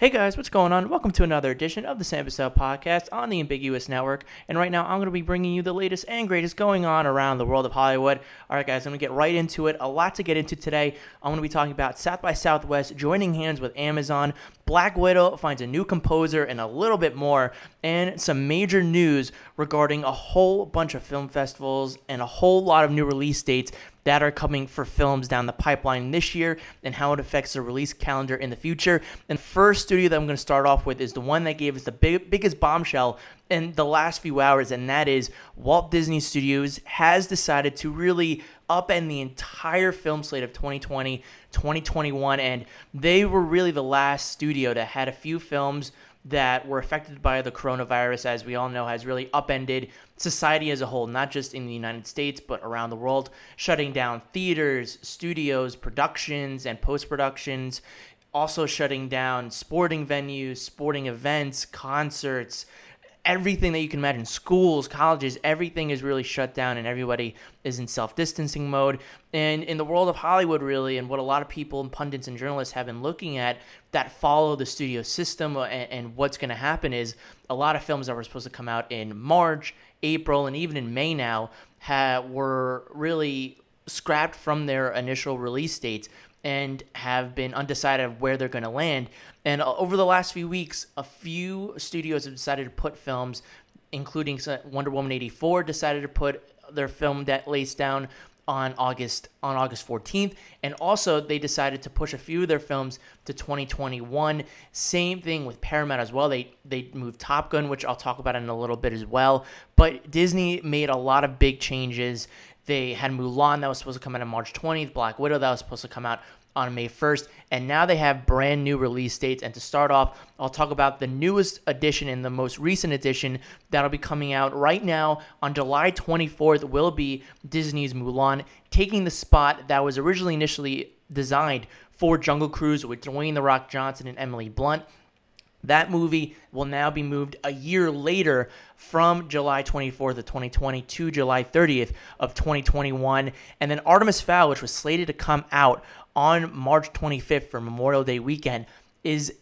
Hey guys, what's going on? Welcome to another edition of the Sam Bussell podcast on the Ambiguous Network. And right now, I'm going to be bringing you the latest and greatest going on around the world of Hollywood. All right, guys, I'm going to get right into it. A lot to get into today. I'm going to be talking about South by Southwest joining hands with Amazon, Black Widow finds a new composer, and a little bit more, and some major news regarding a whole bunch of film festivals and a whole lot of new release dates that are coming for films down the pipeline this year and how it affects the release calendar in the future. And first studio that I'm going to start off with is the one that gave us the big, biggest bombshell in the last few hours, and that is Walt Disney Studios has decided to really upend the entire film slate of 2020, 2021, and they were really the last studio that had a few films that were affected by the coronavirus, as we all know, has really upended society as a whole, not just in the United States, but around the world, shutting down theaters, studios, productions, and post productions, also shutting down sporting venues, sporting events, concerts everything that you can imagine schools colleges everything is really shut down and everybody is in self-distancing mode. And in the world of hollywood really and what a lot of people and pundits and journalists have been looking at that follow the studio system uh, and, and what's going to happen is a lot of films that were supposed to come out in march april and even in may now have, were really scrapped from their initial release dates and have been undecided of where they're going to land. And uh, over the last few weeks, a few studios have decided to put films, including Wonder Woman 84, decided to put their film that lays down on August on August 14th and also they decided to push a few of their films to 2021 same thing with Paramount as well. They they moved Top Gun which I'll talk about in a little bit as well. But Disney made a lot of big changes. They had Mulan that was supposed to come out on March 20th, Black Widow that was supposed to come out on May 1st, and now they have brand new release dates. And to start off, I'll talk about the newest edition and the most recent edition that'll be coming out right now on July 24th. Will be Disney's Mulan, taking the spot that was originally initially designed for Jungle Cruise with Dwayne the Rock Johnson and Emily Blunt. That movie will now be moved a year later from July 24th of 2020 to July 30th of 2021. And then Artemis Fowl, which was slated to come out on March 25th for Memorial Day weekend, is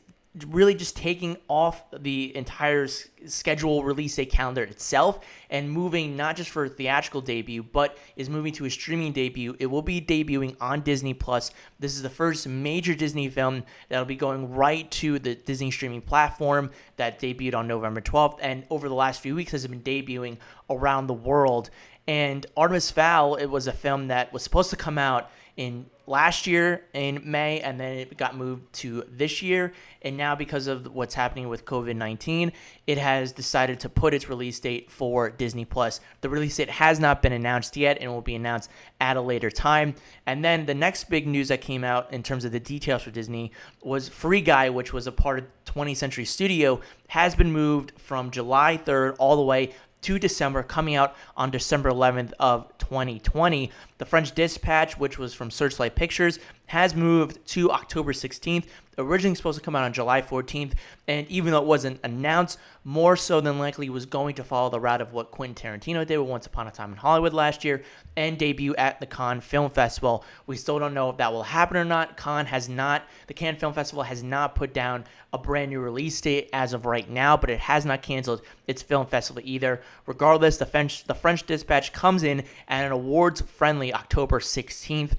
really just taking off the entire schedule release date calendar itself and moving not just for a theatrical debut but is moving to a streaming debut. It will be debuting on disney plus. This is the first major disney film that'll be going right to the disney streaming platform that debuted on november 12th and over the last few weeks has been debuting around the world. And artemis fowl it was a film that was supposed to come out in last year in May, and then it got moved to this year. And now, because of what's happening with COVID 19, it has decided to put its release date for Disney Plus. The release date has not been announced yet and will be announced at a later time. And then the next big news that came out in terms of the details for Disney was Free Guy, which was a part of 20th Century Studio, has been moved from July 3rd all the way to December, coming out on December 11th of 2020. The French Dispatch, which was from Searchlight Pictures, has moved to October 16th. Originally supposed to come out on July 14th, and even though it wasn't announced, more so than likely was going to follow the route of what Quentin Tarantino did with Once Upon a Time in Hollywood last year and debut at the Cannes Film Festival. We still don't know if that will happen or not. Cannes has not, the Cannes Film Festival has not put down a brand new release date as of right now, but it has not canceled its film festival either. Regardless, the French, the French Dispatch comes in at an awards friendly October 16th.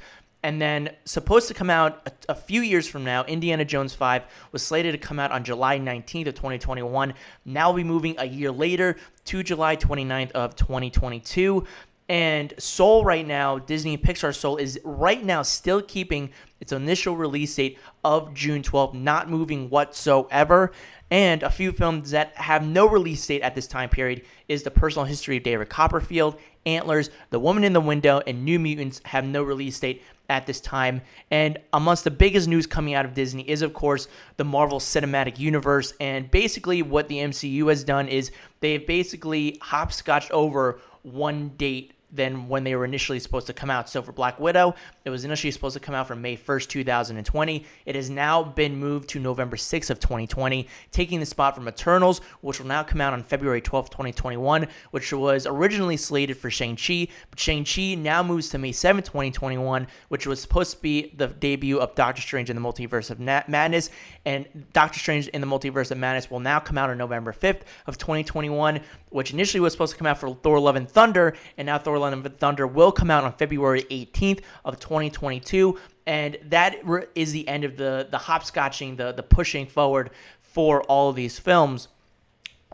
And then supposed to come out a, a, few years from now, Indiana Jones 5 was slated to come out on July 19th of 2021. Now we'll be moving a year later to July 29th of 2022. And Soul right now, Disney Pixar Soul is right now still keeping its initial release date of June 12th, not moving whatsoever. And a few films that have no release date at this time period is The Personal History of David Copperfield, Antlers, The Woman in the Window, and New Mutants have no release date at this time. And amongst the biggest news coming out of Disney is, of course, the Marvel Cinematic Universe. And basically, what the MCU has done is they've basically hopscotched over one date than when they were initially supposed to come out. So for Black Widow, It was initially supposed to come out from May 1st, 2020. It has now been moved to November 6th of 2020, taking the spot from Eternals, which will now come out on February 12th, 2021, which was originally slated for Shang-Chi, but Shang-Chi now moves to May 7th, 2021, which was supposed to be the debut of Doctor Strange in the Multiverse of Madness, and Doctor Strange in the Multiverse of Madness will now come out on November 5th of 2021, which initially was supposed to come out for Thor Love and Thunder, and now Thor Love and Thunder will come out on February 18th of 2022, and that is the end of the the hopscotching, the the pushing forward for all of these films.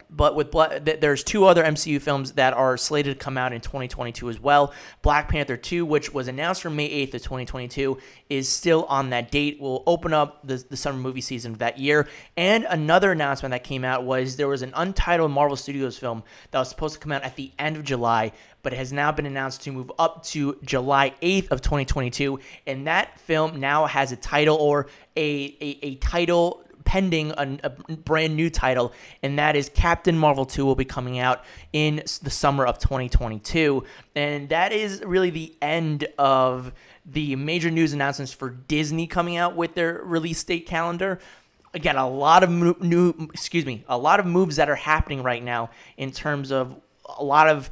But with there's two other MCU films that are slated to come out in 2022 as well. Black Panther 2, which was announced for May 8th of 2022, is still on that date. Will open up the, the summer movie season of that year. And another announcement that came out was there was an untitled Marvel Studios film that was supposed to come out at the end of July, but it has now been announced to move up to July 8th of 2022. And that film now has a title or a, a, a title pending a, a, brand new title, and that is Captain Marvel 2 will be coming out in the summer of 2022. And that is really the end of the major news announcements for Disney coming out with their release date calendar. Again, a lot of new, excuse me, a lot of moves that are happening right now in terms of a lot of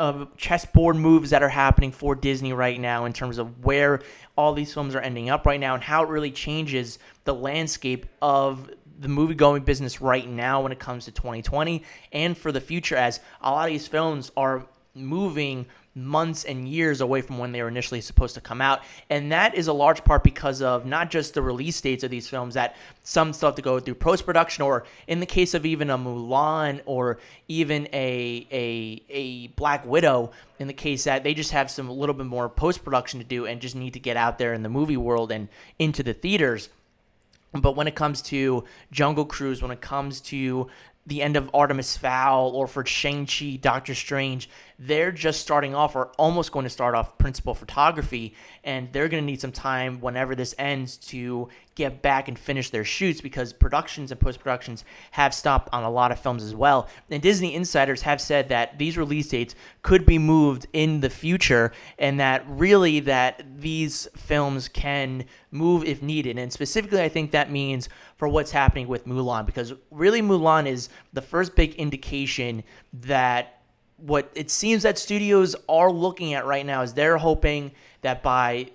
of chessboard moves that are happening for Disney right now in terms of where all these films are ending up right now and how it really changes the landscape of the movie going business right now when it comes to 2020 and for the future as a lot of these films are moving months and years away from when they were initially supposed to come out. And that is a large part because of not just the release dates of these films, that some still have to go through post production, or in the case of even a Mulan or even a, a, a Black Widow, in the case that they just have some a little bit more post production to do and just need to get out there in the movie world and into the theaters. But when it comes to Jungle Cruise, when it comes to the end of Artemis Fowl or for Shang-Chi, Doctor Strange, they're just starting off or almost going to start off principal photography and they're going to need some time whenever this ends to get back and finish their shoots because productions and post-productions have stopped on a lot of films as well. And Disney insiders have said that these release dates could be moved in the future and that really that these films can move if needed. And specifically I think that means for what's happening with Mulan because really Mulan is the first big indication that what it seems that studios are looking at right now is they're hoping that by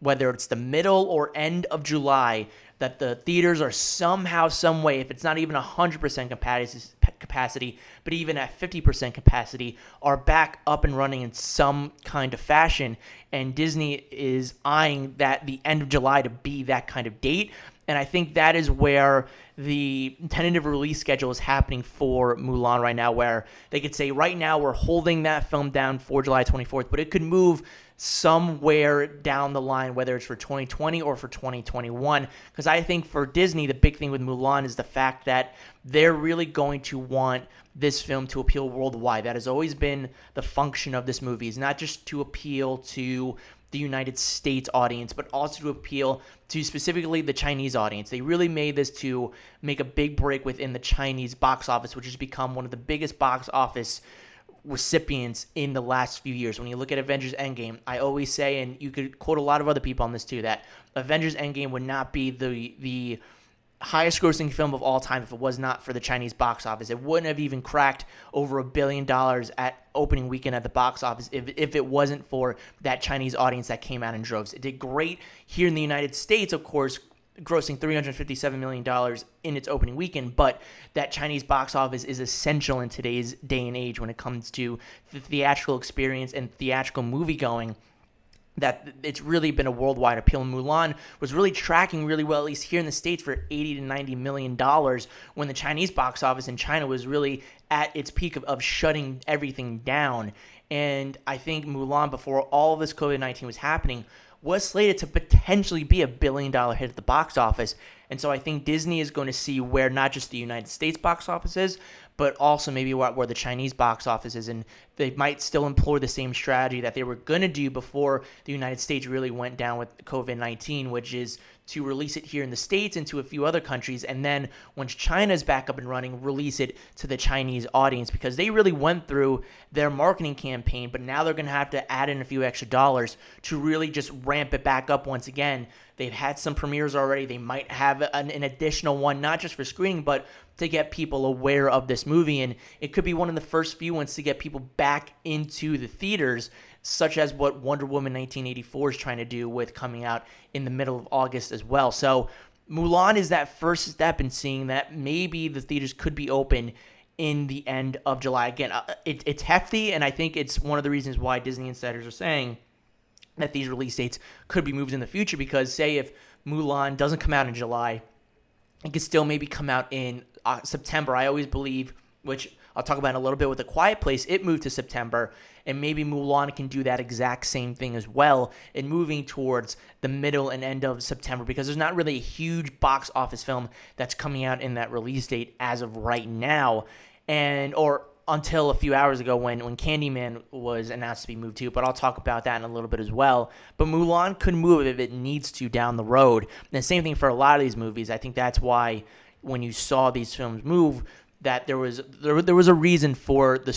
whether it's the middle or end of July that the theaters are somehow some way if it's not even 100% capacity capacity but even at 50% capacity are back up and running in some kind of fashion. And Disney is eyeing that the end of July to be that kind of date. And I think that is where the tentative release schedule is happening for Mulan right now, where they could say, right now, we're holding that film down for July 24th, but it could move somewhere down the line, whether it's for 2020 or for 2021. Because I think for Disney, the big thing with Mulan is the fact that they're really going to want this film to appeal worldwide. That has always been the function of this movie, is not just to appeal to the United States audience, but also to appeal to specifically the Chinese audience. They really made this to make a big break within the Chinese box office, which has become one of the biggest box office recipients in the last few years. When you look at Avengers Endgame, I always say, and you could quote a lot of other people on this too, that Avengers Endgame would not be the the highest grossing film of all time if it was not for the Chinese box office. It wouldn't have even cracked over a billion dollars at opening weekend at the box office if, if it wasn't for that Chinese audience that came out in droves. It did great here in the United States, of course, grossing $357 million in its opening weekend, but that Chinese box office is essential in today's day and age when it comes to the theatrical experience and theatrical movie going that it's really been a worldwide appeal. Mulan was really tracking really well, at least here in the States, for 80 to 90 million dollars when the Chinese box office in China was really at its peak of, of shutting everything down. And I think Mulan, before all this COVID 19 was happening, was slated to potentially be a billion dollar hit at the box office. And so I think Disney is going to see where not just the United States box office is, but also maybe where, the Chinese box office is. And they might still employ the same strategy that they were to do before the United States really went down with COVID 19, which is to release it here in the States and to a few other countries. And then once China's back up and running, release it to the Chinese audience because they really went through their marketing campaign, but now they're to have to add in a few extra dollars to really just ramp it back up once again. They've had some premieres already. They might have an, an additional one, not just for screening, but to get people aware of this movie. And it could be one of the first few ones to get people back into the theaters such as what Wonder Woman 1984 is trying to do with coming out in the middle of August as well. So Mulan is that first step in seeing that maybe the theaters could be open in the end of July. Again, uh, it, it's hefty, and I think it's one of the reasons why Disney insiders are saying that these release dates could be moved in the future because, say, if Mulan doesn't come out in July, it could still maybe come out in uh, September. I always believe, which I'll talk about in a little bit with A Quiet Place, it moved to September, and maybe Mulan can do that exact same thing as well in moving towards the middle and end of September because there's not really a huge box office film that's coming out in that release date as of right now. And or until a few hours ago when, when Candyman was announced to be moved to, but I'll talk about that in a little bit as well. But Mulan could move if it needs to down the road. And the same thing for a lot of these movies. I think that's why when you saw these films move, that there was there, there was a reason for the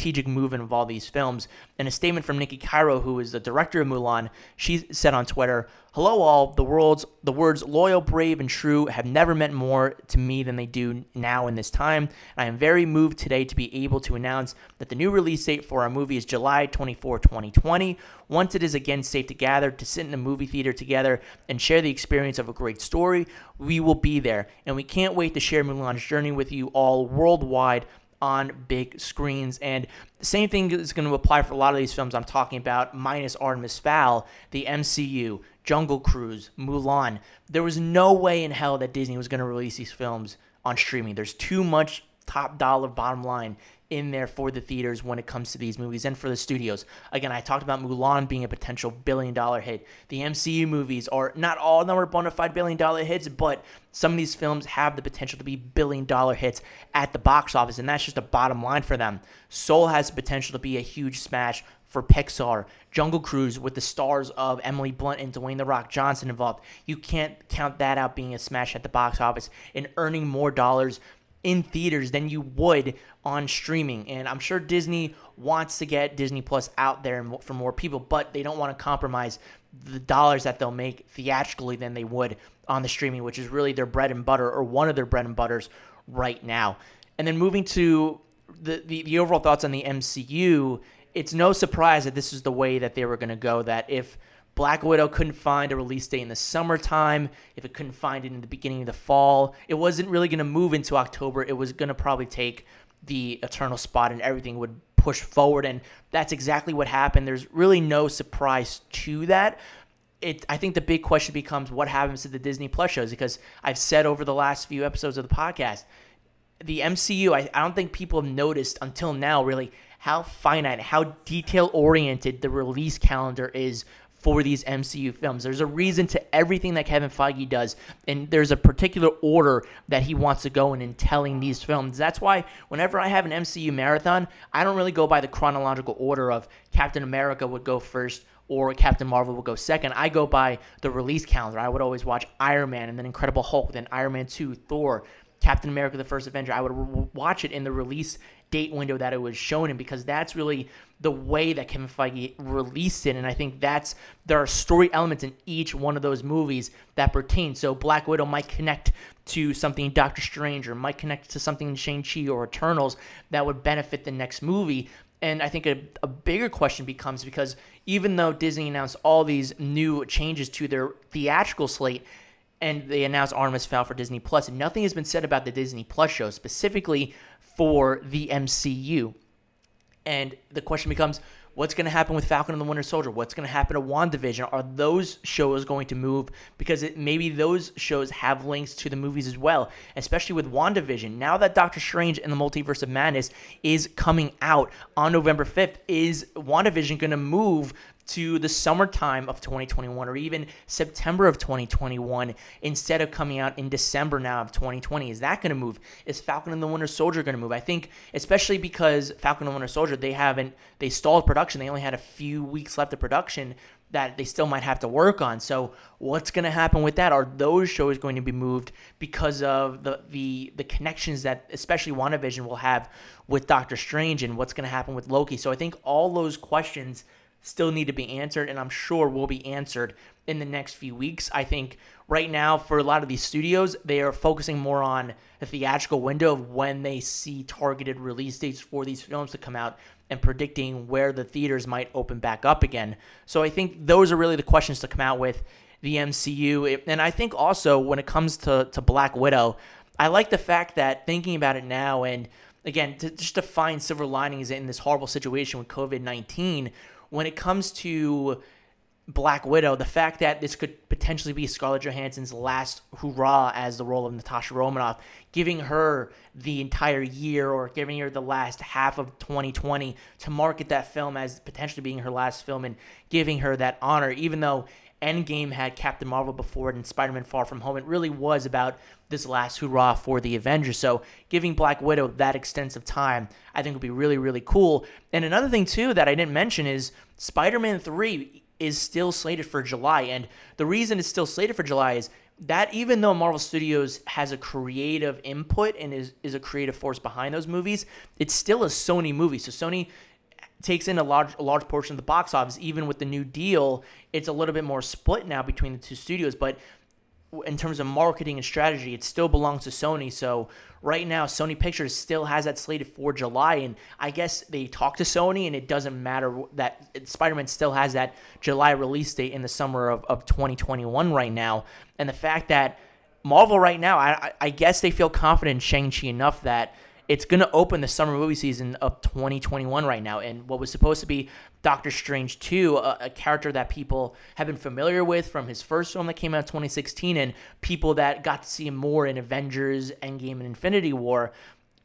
strategic movement of all these films. In a statement from Niki Caro, who is the director of Mulan, she said on Twitter, "Hello all, the world's the words loyal, brave, and true have never meant more to me than they do now in this time. And I am very moved today to be able to announce that the new release date for our movie is July 24, 2020. Once it is again safe to gather, to sit in a movie theater together and share the experience of a great story, we will be there, and we can't wait to share Mulan's journey with you all worldwide." On big screens. And the same thing is going to apply for a lot of these films I'm talking about, minus Artemis Fowl, the MCU, Jungle Cruise, Mulan. There was no way in hell that Disney was going to release these films on streaming. There's too much top dollar bottom line in there for the theaters when it comes to these movies and for the studios. Again, I talked about Mulan being a potential billion dollar hit. The MCU movies are not all of them are bona fide billion dollar hits, but some of these films have the potential to be billion dollar hits at the box office, and that's just a bottom line for them. Soul has the potential to be a huge smash for Pixar. Jungle Cruise with the stars of Emily Blunt and Dwayne The Rock Johnson involved. You can't count that out being a smash at the box office and earning more dollars in theaters than you would on streaming. And I'm sure Disney wants to get Disney Plus out there for more people, but they don't want to compromise the dollars that they'll make theatrically than they would on the streaming, which is really their bread and butter or one of their bread and butters right now. And then moving to the, the, the overall thoughts on the MCU, it's no surprise that this is the way that they were going to go. That if Black Widow couldn't find a release date in the summertime, if it couldn't find it in the beginning of the fall, it wasn't really going to move into October. It was going to probably take the Eternal spot and everything would push forward. And that's exactly what happened. There's really no surprise to that. It, I think the big question becomes what happens to the Disney Plus shows because I've said over the last few episodes of the podcast, the MCU, I, I don't think people have noticed until now really how finite, how detail oriented the release calendar is for these MCU films. There's a reason to everything that Kevin Feige does, and there's a particular order that he wants to go in in telling these films. That's why whenever I have an MCU marathon, I don't really go by the chronological order of Captain America would go first or Captain Marvel would go second. I go by the release calendar. I would always watch Iron Man and then Incredible Hulk, then Iron Man 2, Thor, Captain America the First Avenger. I would watch it in the release date window that it was shown in because that's really the way that Kevin Feige released it. And I think that's there are story elements in each one of those movies that pertain. So Black Widow might connect to something in Doctor Strange or might connect to something in Shang-Chi or Eternals that would benefit the next movie. And I think a, a bigger question becomes because even though Disney announced all these new changes to their theatrical slate, and they announced Artemis Fowl for Disney Plus, nothing has been said about the Disney Plus show, specifically for the MCU. And the question becomes what's going to happen with Falcon and the Winter Soldier? What's going to happen to WandaVision? Are those shows going to move? Because it, maybe those shows have links to the movies as well, especially with WandaVision. Now that Doctor Strange and the Multiverse of Madness is coming out on November 5th, is WandaVision going to move to the summertime of 2021 or even September of 2021 instead of coming out in December now of 2020? Is that going to move? Is Falcon and the Winter Soldier going to move? I think, especially because Falcon and the Winter Soldier, they haven't, they stalled production. They only had a few weeks left of production that they still might have to work on. So what's going to happen with that? Are those shows going to be moved because of the the the connections that especially WandaVision will have with Doctor Strange and what's going to happen with Loki? So I think all those questions still need to be answered and I'm sure will be answered in the next few weeks. I think right now for a lot of these studios, they are focusing more on the theatrical window of when they see targeted release dates for these films to come out and predicting where the theaters might open back up again. So I think those are really the questions to come out with the MCU. And I think also when it comes to, to Black Widow, I like the fact that thinking about it now and again, to, just to find silver linings in this horrible situation with COVID 19, when it comes to Black Widow, the fact that this could potentially be Scarlett Johansson's last hurrah as the role of Natasha Romanoff, giving her the entire year or giving her the last half of 2020 to market that film as potentially being her last film and giving her that honor, even though Endgame had Captain Marvel before it and Spider Man Far From Home, it really was about this last hurrah for the Avengers. So giving Black Widow that extensive time, I think would be really, really cool. And another thing, too, that I didn't mention is Spider Man 3 is still slated for July. And the reason it's still slated for July is that even though Marvel Studios has a creative input and is, is a creative force behind those movies, it's still a Sony movie. So Sony takes in a large a large portion of the box office. Even with the new deal, it's a little bit more split now between the two studios. But in terms of marketing and strategy, it still belongs to Sony. So right now, Sony Pictures still has that slated for July, and I guess they talk to Sony, and it doesn't matter that Spider-Man still has that July release date in the summer of, of 2021 right now. And the fact that Marvel right now, I, I guess they feel confident in Shang-Chi enough that – it's going to open the summer movie season of 2021 right now. And what was supposed to be Doctor Strange 2, a, a, character that people have been familiar with from his first film that came out in 2016, and people that got to see him more in Avengers, Endgame, and Infinity War,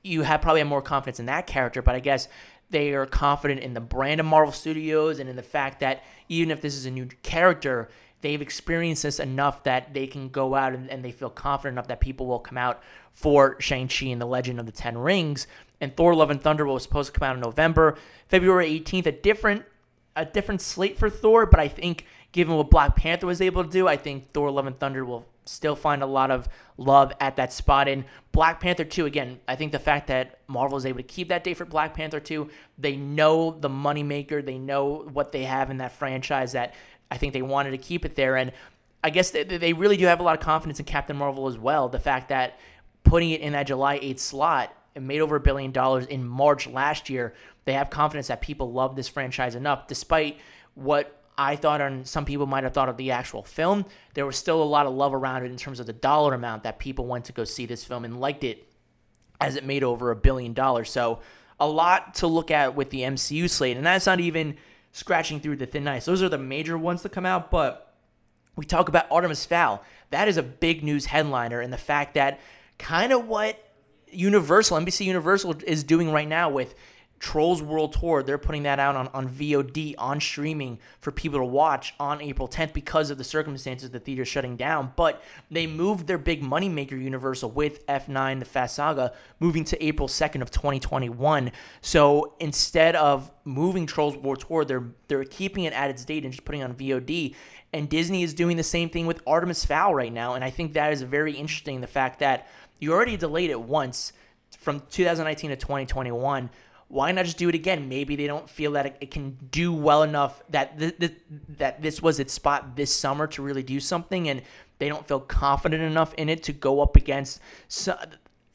you have probably have more confidence in that character. But I guess they are confident in the brand of Marvel Studios and in the fact that even if this is a new character, they've experienced this enough that they can go out and, and they feel confident enough that people will come out for Shang-Chi and the Legend of the Ten Rings. And Thor Love and Thunder was supposed to come out in November. February 18th, a different a different slate for Thor, but I think given what Black Panther was able to do, I think Thor Love and Thunder will still find a lot of love at that spot. In Black Panther 2, again, I think the fact that Marvel is able to keep that day for Black Panther 2, they know the moneymaker, they know what they have in that franchise that I think they wanted to keep it there. And I guess they, they really do have a lot of confidence in Captain Marvel as well. The fact that putting it in that July 8th slot, it made over a billion dollars in March last year. They have confidence that people love this franchise enough, despite what I thought and some people might have thought of the actual film. There was still a lot of love around it in terms of the dollar amount that people went to go see this film and liked it as it made over a billion dollars. So a lot to look at with the MCU slate, and that's not even scratching through the thin ice. Those are the major ones to come out, but we talk about Artemis Fowl. That is a big news headliner, and the fact that kind of what Universal, NBC Universal is doing right now with Trolls World Tour. They're putting that out on, on VOD, on streaming for people to watch on April 10th because of the circumstances the theater's shutting down. But they moved their big moneymaker Universal with F9, the Fast Saga, moving to April 2nd of 2021. So instead of moving Trolls World Tour, they're they're keeping it at its date and just putting on VOD. And Disney is doing the same thing with Artemis Fowl right now. And I think that is very interesting. The fact that you already delayed it once from 2019 to 2021 why not just do it again? Maybe they don't feel that it, it can do well enough that th- th- that this was its spot this summer to really do something, and they don't feel confident enough in it to go up against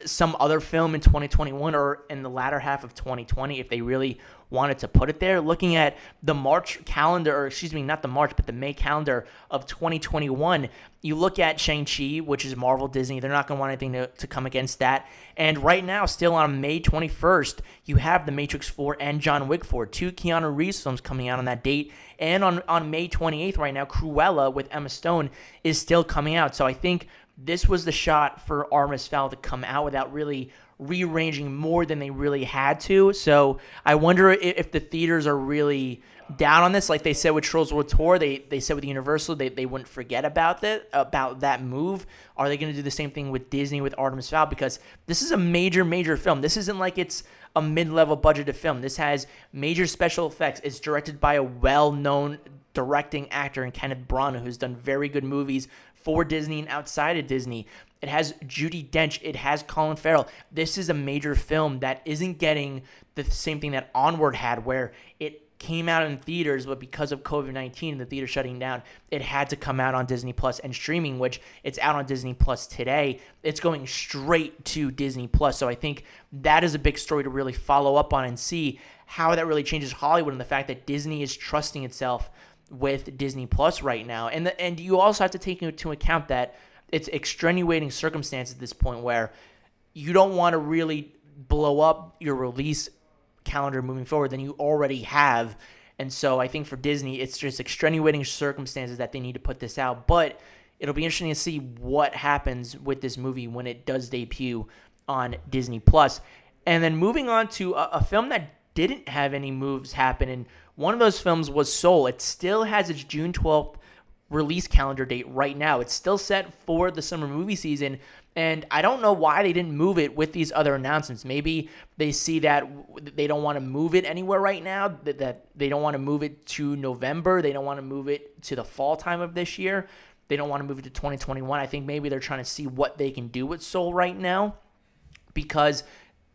some other film in 2021 or in the latter half of 2020 if they really wanted to put it there. Looking at the March calendar, or excuse me, not the March, but the May calendar of 2021, you look at Shang-Chi, which is Marvel Disney, they're not going to want anything to, to come against that. And right now, still on May 21st, you have The Matrix 4 and John Wick 4, two Keanu Reeves films coming out on that date. And on, on May 28th, right now, Cruella with Emma Stone is still coming out. So I think this was the shot for Artemis Fowl to come out without really rearranging more than they really had to. So I wonder if the theaters are really down on this. Like they said with Trolls World Tour, they, they said with Universal they, they wouldn't forget about that about that move. Are they going to do the same thing with Disney with Artemis Fowl? Because this is a major major film. This isn't like it's a mid level budgeted film. This has major special effects. It's directed by a well known directing actor in Kenneth Branagh, who's done very good movies for Disney and outside of Disney. It has Judi Dench. It has Colin Farrell. This is a major film that isn't getting the same thing that Onward had, where it came out in theaters, but because of COVID 19 and the theater shutting down, it had to come out on Disney Plus and streaming, which it's out on Disney Plus today. It's going straight to Disney Plus. So I think that is a big story to really follow up on and see how that really changes Hollywood and the fact that Disney is trusting itself with Disney Plus right now. And the, and you also have to take into account that it's extenuating circumstances at this point where you don't want to really blow up your release calendar moving forward than you already have. And so I think for Disney, it's just extenuating circumstances that they need to put this out. But it'll be interesting to see what happens with this movie when it does debut on Disney Plus. And then moving on to a, a film that didn't have any moves happen, and one of those films was Soul. It still has its June 12th release calendar date right now. It's still set for the summer movie season, and I don't know why they didn't move it with these other announcements. Maybe they see that they don't want to move it anywhere right now, that, that they don't want to move it to November, they don't want to move it to the fall time of this year. They don't want to move it to 2021. I think maybe they're trying to see what they can do with Soul right now because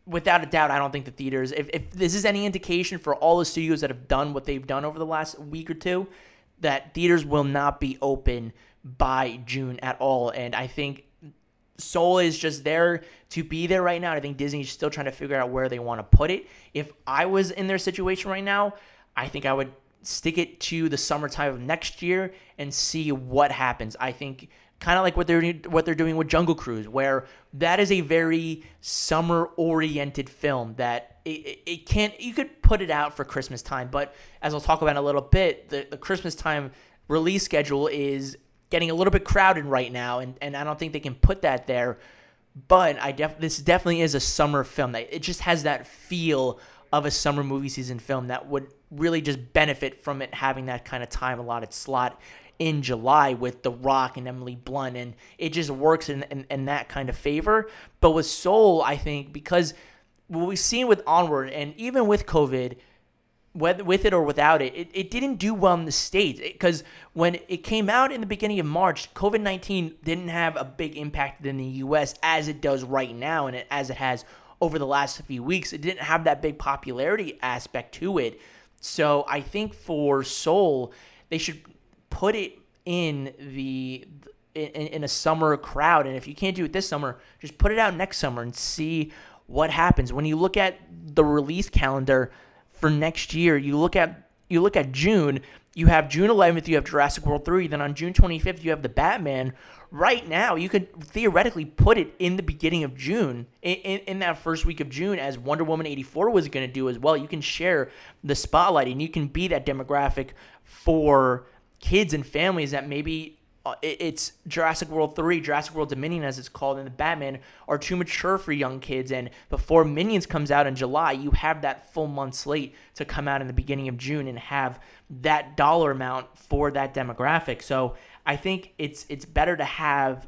without a doubt, I don't think the theaters, if, if this is any indication for all the studios that have done what they've done over the last week or two, that theaters will not be open by June at all. And I think Soul is just there to be there right now. I think Disney's still trying to figure out where they want to put it. If I was in their situation right now, I think I would stick it to the summertime of next year and see what happens. I think kind of like what they're what they're doing with Jungle Cruise, where that is a very summer oriented film that it, it can't you could put it out for Christmas time, but as I'll talk about in a little bit, the, the Christmas time release schedule is getting a little bit crowded right now, and, and I don't think they can put that there. But I def this definitely is a summer film that it just has that feel of a summer movie season film that would really just benefit from it having that kind of time allotted slot in July with The Rock and Emily Blunt, and it just works in, in, in that kind of favor. But with Soul, I think because what we've seen with Onward, and even with COVID, whether with it or without it, it, it didn't do well in the States. Because when it came out in the beginning of March, COVID 19 didn't have a big impact in the US as it does right now and it, as it has over the last few weeks. It didn't have that big popularity aspect to it. So I think for Soul, they should put it in the in, in a summer crowd. And if you can't do it this summer, just put it out next summer and see what happens. When you look at the release calendar, for next year. You look at you look at June, you have June 11th, you have Jurassic World 3, then on June 25th you have the Batman. Right now, you could theoretically put it in the beginning of June, in, in, in that first week of June, as Wonder Woman 84 was going to do as well. You can share the spotlight and you can be that demographic for kids and families that maybe uh, it's Jurassic World 3, Jurassic World Dominion as it's called, and the Batman are too mature for young kids. And before Minions comes out in July, you have that full month slate to come out in the beginning of June and have that dollar amount for that demographic. So I think it's it's better to have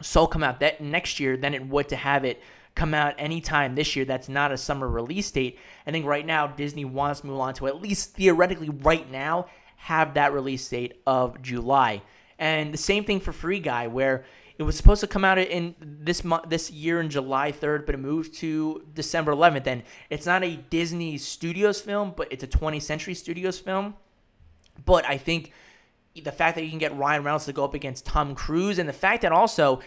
Soul come out that next year than it would to have it come out anytime this year that's not a summer release date. I think right now Disney wants to move on to at least theoretically right now have that release date of July. And the same thing for Free Guy, where it was supposed to come out in this month, this year in July 3rd, but it moved to December 11th. And it's not a Disney Studios film, but it's a 20th Century Studios film. But I think the fact that you can get Ryan Reynolds to go up against Tom Cruise, and the fact that also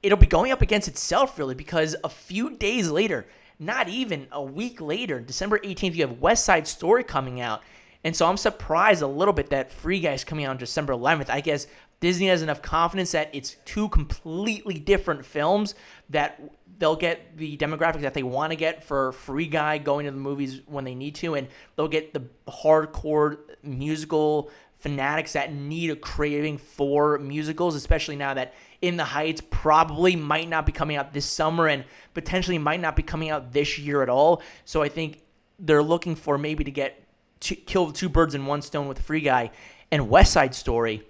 it'll be going up against itself really, because a few days later, not even a week later, December 18th, you have West Side Story coming out. And so I'm surprised a little bit that Free Guy is coming out on December 11th. I guess Disney has enough confidence that it's two completely different films that they'll get the demographics that they want to get for Free Guy going to the movies when they need to, and they'll get the hardcore musical fanatics that need a craving for musicals, especially now that In the Heights probably might not be coming out this summer and potentially might not be coming out this year at all. So I think they're looking for maybe to get kill two birds in one stone with Free Guy and West Side Story.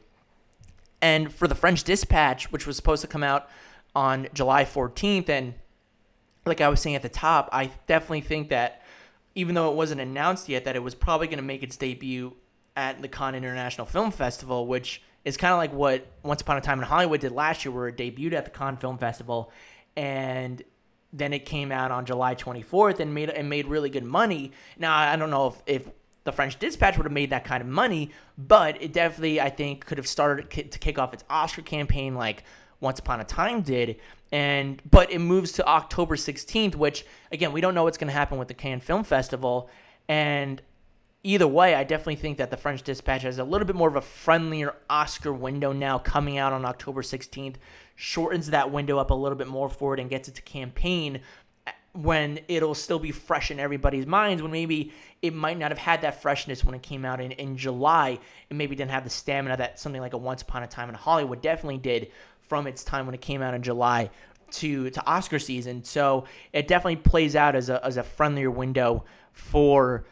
And for the French Dispatch, which was supposed to come out on July 14th, and like I was saying at the top, I definitely think that even though it wasn't announced yet, that it was probably going to make its debut at the Cannes International Film Festival, which is kind of like what Once Upon a Time in Hollywood did last year, where it debuted at the Cannes Film Festival, and then it came out on July 24th and made and made really good money. Now I don't know if, if the French Dispatch would have made that kind of money, but it definitely I think could have started to kick off its Oscar campaign like Once Upon a Time did. And but it moves to October 16th, which again we don't know what's going to happen with the Cannes Film Festival, and either way, I definitely think that the French Dispatch has a little bit more of a friendlier Oscar window now coming out on October 16th, shortens that window up a little bit more for it and gets it to campaign when it'll still be fresh in everybody's minds when maybe it might not have had that freshness when it came out in, in July and maybe didn't have the stamina that something like a Once Upon a Time in Hollywood definitely did from its time when it came out in July to to Oscar season. So it definitely plays out as a as a friendlier window for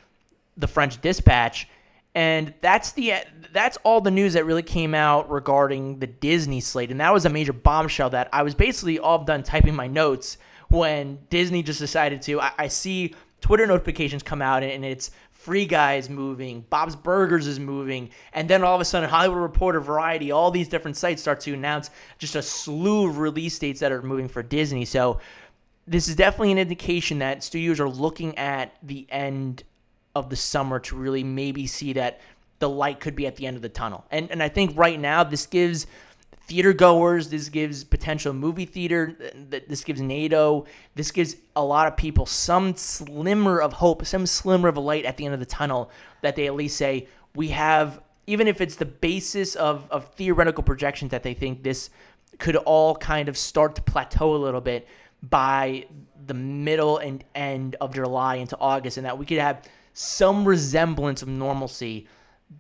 the French Dispatch. And that's the that's all the news that really came out regarding the Disney slate. And that was a major bombshell that I was basically all done typing my notes when Disney just decided to. I, I see Twitter notifications come out and it's Free Guys moving, Bob's Burgers is moving, and then all of a sudden Hollywood Reporter, Variety, all these different sites start to announce just a slew of release dates that are moving for Disney. So this is definitely an indication that studios are looking at the end of the summer to really maybe see that the light could be at the end of the tunnel. And and I think right now this gives theater goers. This gives potential movie theater. This gives NATO. This gives a lot of people some slimmer of hope, some slimmer of a light at the end of the tunnel that they at least say we have. Even if it's the basis of, of theoretical projections that they think this could all kind of start to plateau a little bit by the middle and end of July into August, and that we could have some resemblance of normalcy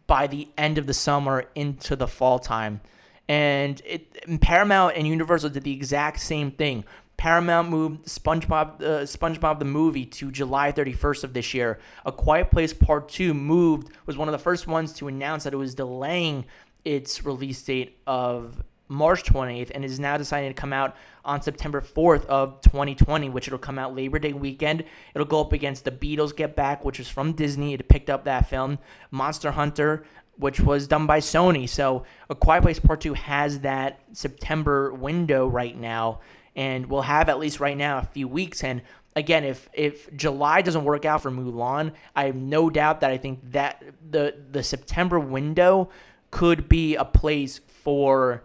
by the end of the summer into the fall time. And it, Paramount and Universal did the exact same thing. Paramount moved SpongeBob, uh, SpongeBob the movie to July 31st of this year. A Quiet Place Part 2 moved was one of the first ones to announce that it was delaying its release date of March 28th and is now deciding to come out on September 4th of 2020, which it'll come out Labor Day weekend. It'll go up against The Beatles Get Back, which is from Disney. It picked up that film. Monster Hunter, which was done by Sony. So A Quiet Place Part 2 has that September window right now, and we'll have at least right now a few weeks. And again, if if July doesn't work out for Mulan, I have no doubt that I think that the the September window could be a place for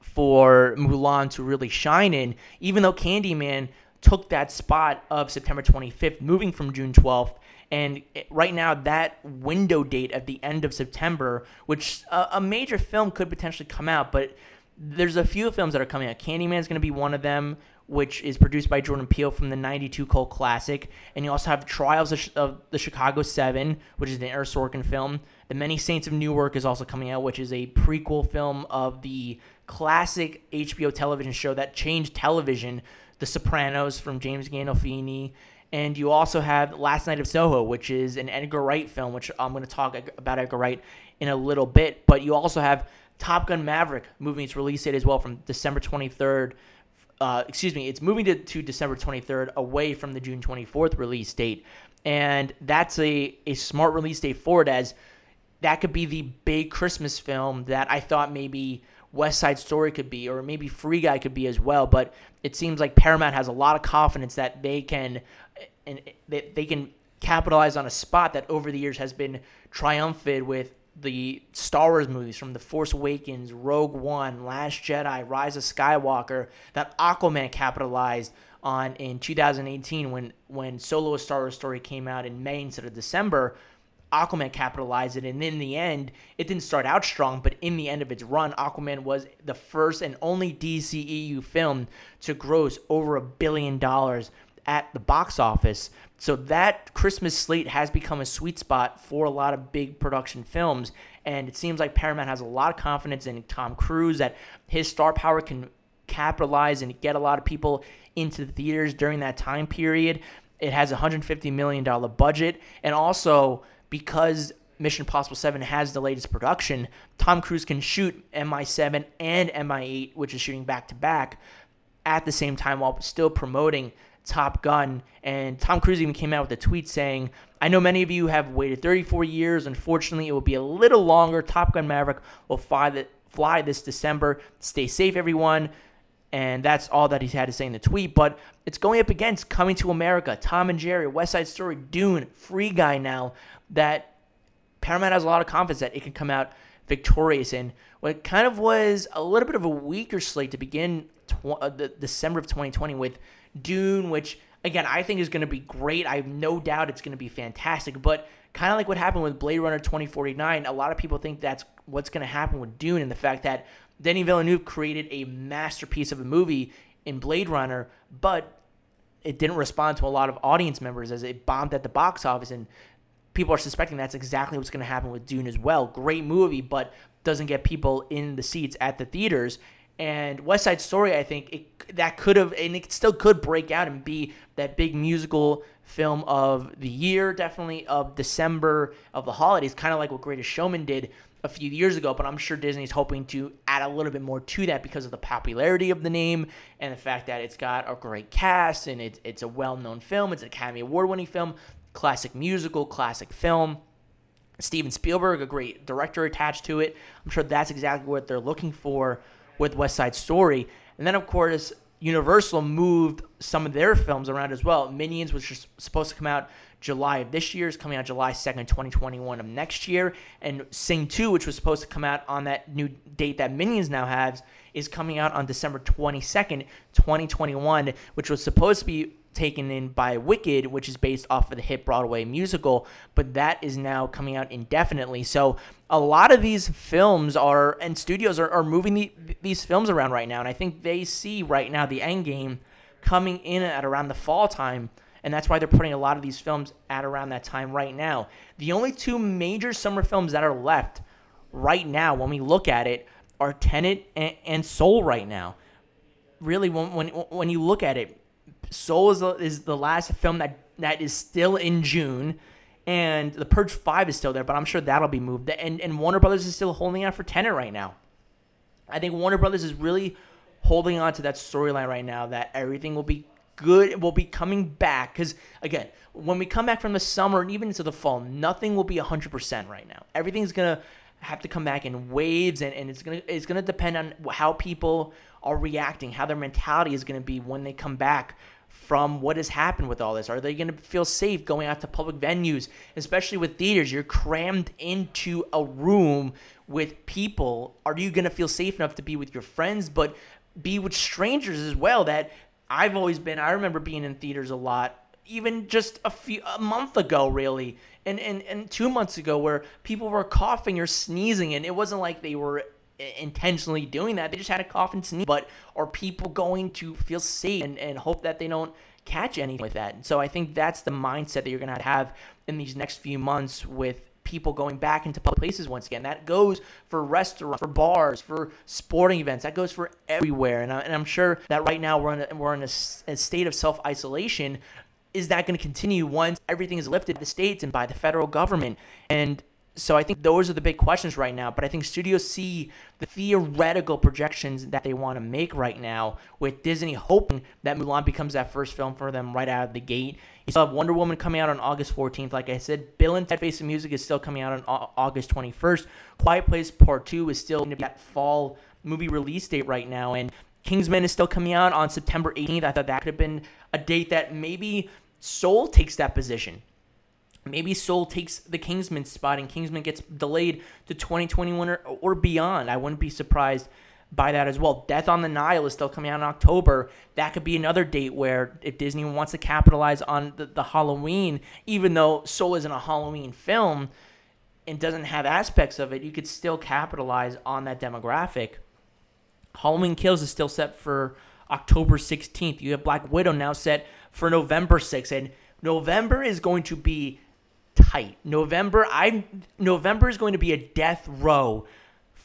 for Mulan to really shine in, even though Candyman took that spot of September 25th, moving from June 12th and right now, that window date at the end of September, which a, a major film could potentially come out, but there's a few films that are coming out. Candyman is going to be one of them, which is produced by Jordan Peele from the 92 cult classic. And you also have Trials of, of the Chicago 7, which is an Aaron Sorkin film. The Many Saints of Newark is also coming out, which is a prequel film of the classic HBO television show that changed television, The Sopranos from James Gandolfini. And you also have Last Night of Soho, which is an Edgar Wright film, which I'm going to talk about Edgar Wright in a little bit. But you also have Top Gun Maverick moving its release date as well from December 23rd. Uh, excuse me, it's moving to, to December 23rd away from the June 24th release date. And that's a, a smart release date for it, as that could be the big Christmas film that I thought maybe West Side Story could be, or maybe Free Guy could be as well. But it seems like Paramount has a lot of confidence that they can and they, they can capitalize on a spot that over the years has been triumphant with the Star Wars movies from The Force Awakens, Rogue One, Last Jedi, Rise of Skywalker, that Aquaman capitalized on in 2018 when when Solo: A Star Wars Story came out in May instead of December. Aquaman capitalized it, and in the end, it didn't start out strong, but in the end of its run, Aquaman was the first and only DCEU film to gross over a billion dollars at the box office. So that Christmas slate has become a sweet spot for a lot of big production films. And it seems like Paramount has a lot of confidence in Tom Cruise that his star power can capitalize and get a lot of people into the theaters during that time period. It has a $150 million budget. And also, because Mission Impossible 7 has the latest production, Tom Cruise can shoot MI7 and MI8, which is shooting back to back, at the same time while still promoting Top Gun. And Tom Cruise even came out with a tweet saying, I know many of you have waited 34 years. Unfortunately, it will be a little longer. Top Gun Maverick will fly, the, fly this December. Stay safe, everyone. And that's all that he's had to say in the tweet. But it's going up against Coming to America, Tom and Jerry, West Side Story, Dune, Free Guy now, that Paramount has a lot of confidence that it can come out victorious in what kind of was a little bit of a weaker slate to begin tw- uh, the December of 2020 with Dune, which again I think is going to be great. I have no doubt it's going to be fantastic. But kind of like what happened with Blade Runner 2049, a lot of people think that's what's going to happen with Dune, and the fact that Denis Villeneuve created a masterpiece of a movie in Blade Runner, but it didn't respond to a lot of audience members as it bombed at the box office and people are suspecting that's exactly what's going to happen with Dune as well. Great movie, but doesn't get people in the seats at the theaters. And West Side Story, I think it, that could have, and it still could break out and be that big musical film of the year, definitely of December of the holidays, kind of like what Greatest Showman did a few years ago. But I'm sure Disney's hoping to add a little bit more to that because of the popularity of the name and the fact that it's got a great cast and it's it's a well known film. It's an Academy Award winning film, classic musical, classic film. Steven Spielberg, a great director attached to it. I'm sure that's exactly what they're looking for with West Side Story. And then, of course, Universal moved some of their films around as well. Minions, which is supposed to come out July of this year, is coming out July 2nd, 2021 of next year. And Sing 2, which was supposed to come out on that new date that Minions now has, is coming out on December 22nd, 2021, which was supposed to be taken in by Wicked, which is based off of the hit Broadway musical, but that is now coming out indefinitely. So a lot of these films are and studios are, are moving the, these films around right now, and I think they see right now the end game coming in at around the fall time. And that's why they're putting a lot of these films at around that time right now. The only two major summer films that are left right now, when we look at it, are Tenet and, and Soul right now. Really, when, when, when you look at it, Soul is the, is the last film that that is still in June, and The Purge Five is still there, but I'm sure that'll be moved. And and Warner Brothers is still holding out for Tenet right now. I think Warner Brothers is really holding on to that storyline right now that everything will be good, will be coming back. Because again, when we come back from the summer and even into the fall, nothing will be 100% right now. Everything's gonna have to come back in waves, and, and it's gonna it's gonna depend on how people are reacting, how their mentality is gonna be when they come back from what has happened with all this? Are they going to feel safe going out to public venues, especially with theaters? You're crammed into a room with people. Are you going to feel safe enough to be with your friends, but be with strangers as well? That I've always been. I remember being in theaters a lot, even just a few a month ago, really, and and and two months ago, where people were coughing or sneezing, and it wasn't like they were intentionally doing that. They just had a cough and sneeze. But are people going to feel safe and, and hope that they don't catch anything with that? And so I think that's the mindset that you're going to have in these next few months with people going back into public places once again. That goes for restaurants, for bars, for sporting events. That goes for everywhere. And, I, and I'm sure that right now we're in a, we're in a, a state of self isolation. Is that going to continue once everything is lifted by the states and by the federal government? And so I think those are the big questions right now. But I think studios see the theoretical projections that they want to make right now, with Disney hoping that Mulan becomes that first film for them right out of the gate. You still have Wonder Woman coming out on August 14th. Like I said, Bill and Ted Face the Music is still coming out on August 21st. Quiet Place Part 2 is still going to be that fall movie release date right now. And Kingsman is still coming out on September 18th. I thought that could have been a date that maybe Soul takes that position Maybe Soul takes the Kingsman spot and Kingsman gets delayed to 2021 or, or beyond. I wouldn't be surprised by that as well. Death on the Nile is still coming out in October. That could be another date where if Disney wants to capitalize on the, the Halloween, even though Soul isn't a Halloween film and doesn't have aspects of it, you could still capitalize on that demographic. Halloween Kills is still set for October 16th. You have Black Widow now set for November 6th. And November is going to be tight. November, I November is going to be a death row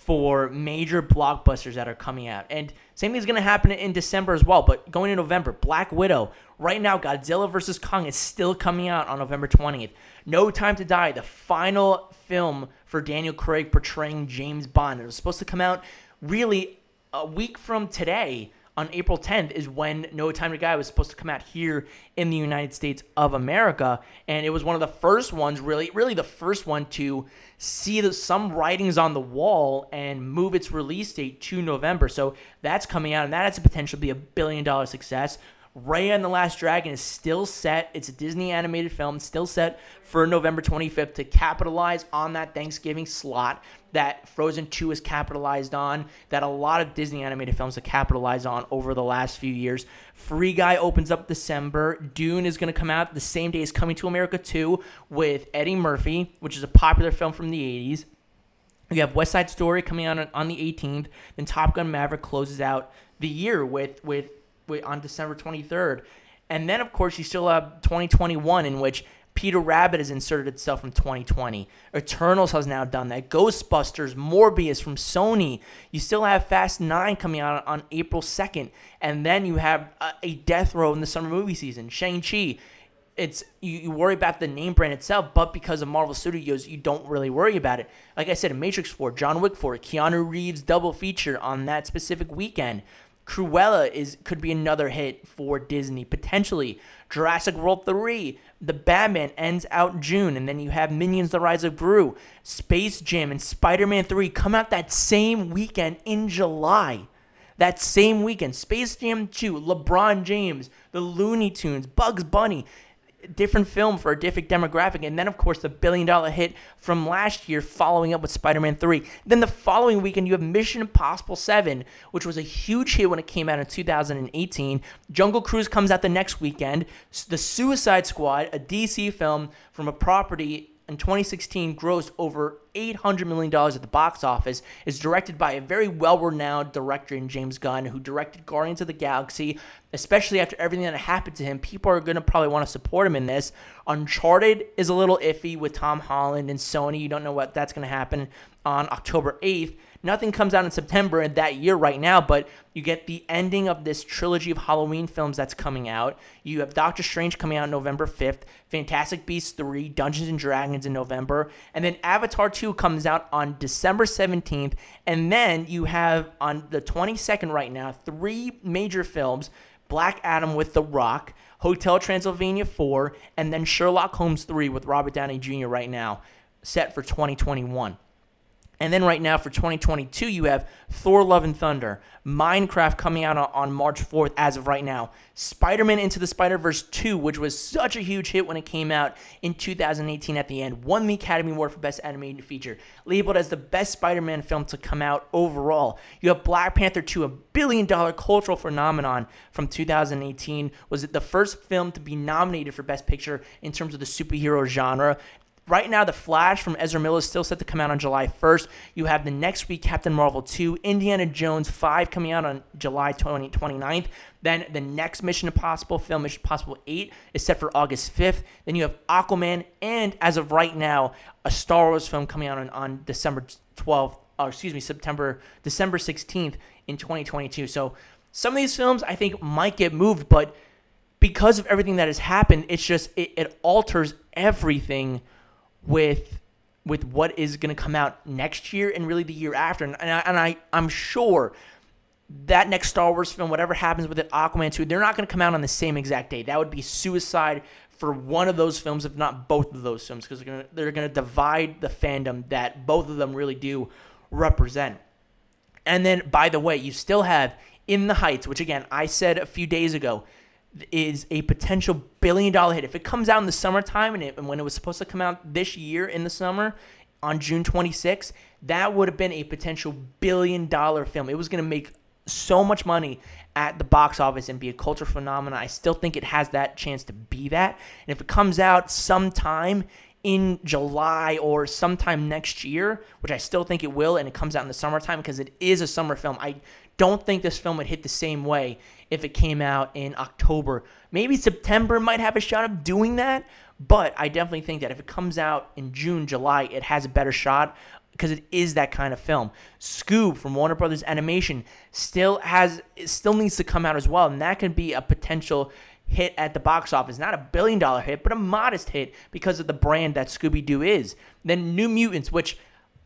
for major blockbusters that are coming out. And same thing is going to happen in December as well. But going to November, Black Widow. Right now, Godzilla vs. Kong is still coming out on November 20th. No Time to Die, the final film for Daniel Craig portraying James Bond. It was supposed to come out really a week from today on April 10th is when No Time to Die was supposed to come out here in the United States of America, and it was one of the first ones, really, really the first one to see the, some writings on the wall and move its release date to November. So that's coming out, and that has the potential to be a billion dollar success. Raya and the Last Dragon is still set. It's a Disney animated film, still set for November 25th to capitalize on that Thanksgiving slot that Frozen 2 has capitalized on, that a lot of Disney animated films have capitalized on over the last few years. Free Guy opens up December. Dune is going to come out the same day as Coming to America 2 with Eddie Murphy, which is a popular film from the 80s. You have West Side Story coming out on the 18th. Then Top Gun Maverick closes out the year with with on December 23rd. And then, of course, you still have 2021, in which Peter Rabbit has inserted itself from 2020. Eternals has now done that. Ghostbusters, Morbius from Sony. You still have Fast 9 coming out on April 2nd. And then you have a, death row in the summer movie season. Shang-Chi. It's you, you worry about the name brand itself, but because of Marvel Studios, you don't really worry about it. Like I said, Matrix 4, John Wick 4, Keanu Reeves double feature on that specific weekend. Cruella is could be another hit for Disney potentially. Jurassic World 3, The Batman ends out June, and then you have Minions: The Rise of Gru, Space Jam, and Spider-Man 3 come out that same weekend in July. That same weekend, Space Jam 2, LeBron James, the Looney Tunes, Bugs Bunny different film for a different demographic. And then, of course, the billion dollar hit from last year following up with Spider Man 3. Then the following weekend, you have Mission Impossible 7, which was a huge hit when it came out in 2018. Jungle Cruise comes out the next weekend. The Suicide Squad, a DC film from a property in 2016 grossed over $800 million at the box office, is directed by a very well renowned director in James Gunn, who directed Guardians of the Galaxy. Especially after everything that happened to him, people are going to probably want to support him in this. Uncharted is a little iffy with Tom Holland and Sony. You don't know what that's going to happen on October 8th. Nothing comes out in September in that year right now, but you get the ending of this trilogy of Halloween films that's coming out. You have Doctor Strange coming out November 5th, Fantastic Beasts 3, Dungeons and Dragons in November, and then Avatar 2 comes out on December 17th, and then you have on the 22nd right now three major films Black Adam with The Rock, Hotel Transylvania 4, and then Sherlock Holmes 3 with Robert Downey Jr. right now, set for 2021. And then right now for 2022, you have Thor Love and Thunder, Minecraft coming out on March 4th as of right now, Spider Man Into the Spider Verse 2, which was such a huge hit when it came out in 2018 at the end, won the Academy Award for Best Animated Feature, labeled as the best Spider Man film to come out overall. You have Black Panther 2, a billion dollar cultural phenomenon from 2018, was it the first film to be nominated for Best Picture in terms of the superhero genre. Right now, The Flash from Ezra Miller is still set to come out on July 1st. You have the next week Captain Marvel 2, Indiana Jones 5 coming out on July 20, 29th. Then the next Mission Impossible film, Mission Impossible 8, is set for August 5th. Then you have Aquaman, and as of right now, a Star Wars film coming out on, on December 12th, or excuse me, September, December 16th in 2022. So some of these films I think might get moved, but because of everything that has happened, it's just, it, it alters everything with with what is going to come out next year and really the year after. And, and, I, and I, I'm sure that next Star Wars film, whatever happens with it, Aquaman 2, they're not going to come out on the same exact day. That would be suicide for one of those films, if not both of those films, because they're going to divide the fandom that both of them really do represent. And then, by the way, you still have In the Heights, which again I said a few days ago is a potential billion dollar hit. If it comes out in the summertime and, it, and when it was supposed to come out this year in the summer on June 26th, that would have been a potential billion dollar film. It was going to make so much money at the box office and be a culture phenomenon. I still think it has that chance to be that. And if it comes out sometime in July or sometime next year, which I still think it will, and it comes out in the summertime because it is a summer film. I don't think this film would hit the same way if it came out in October. Maybe September might have a shot of doing that, but I definitely think that if it comes out in June, July, it has a better shot because it is that kind of film. Scoob from Warner Brothers Animation still has still needs to come out as well, and that could be a potential hit at the box office. Not a billion dollar hit, but a modest hit because of the brand that Scooby Doo is. Then New Mutants, which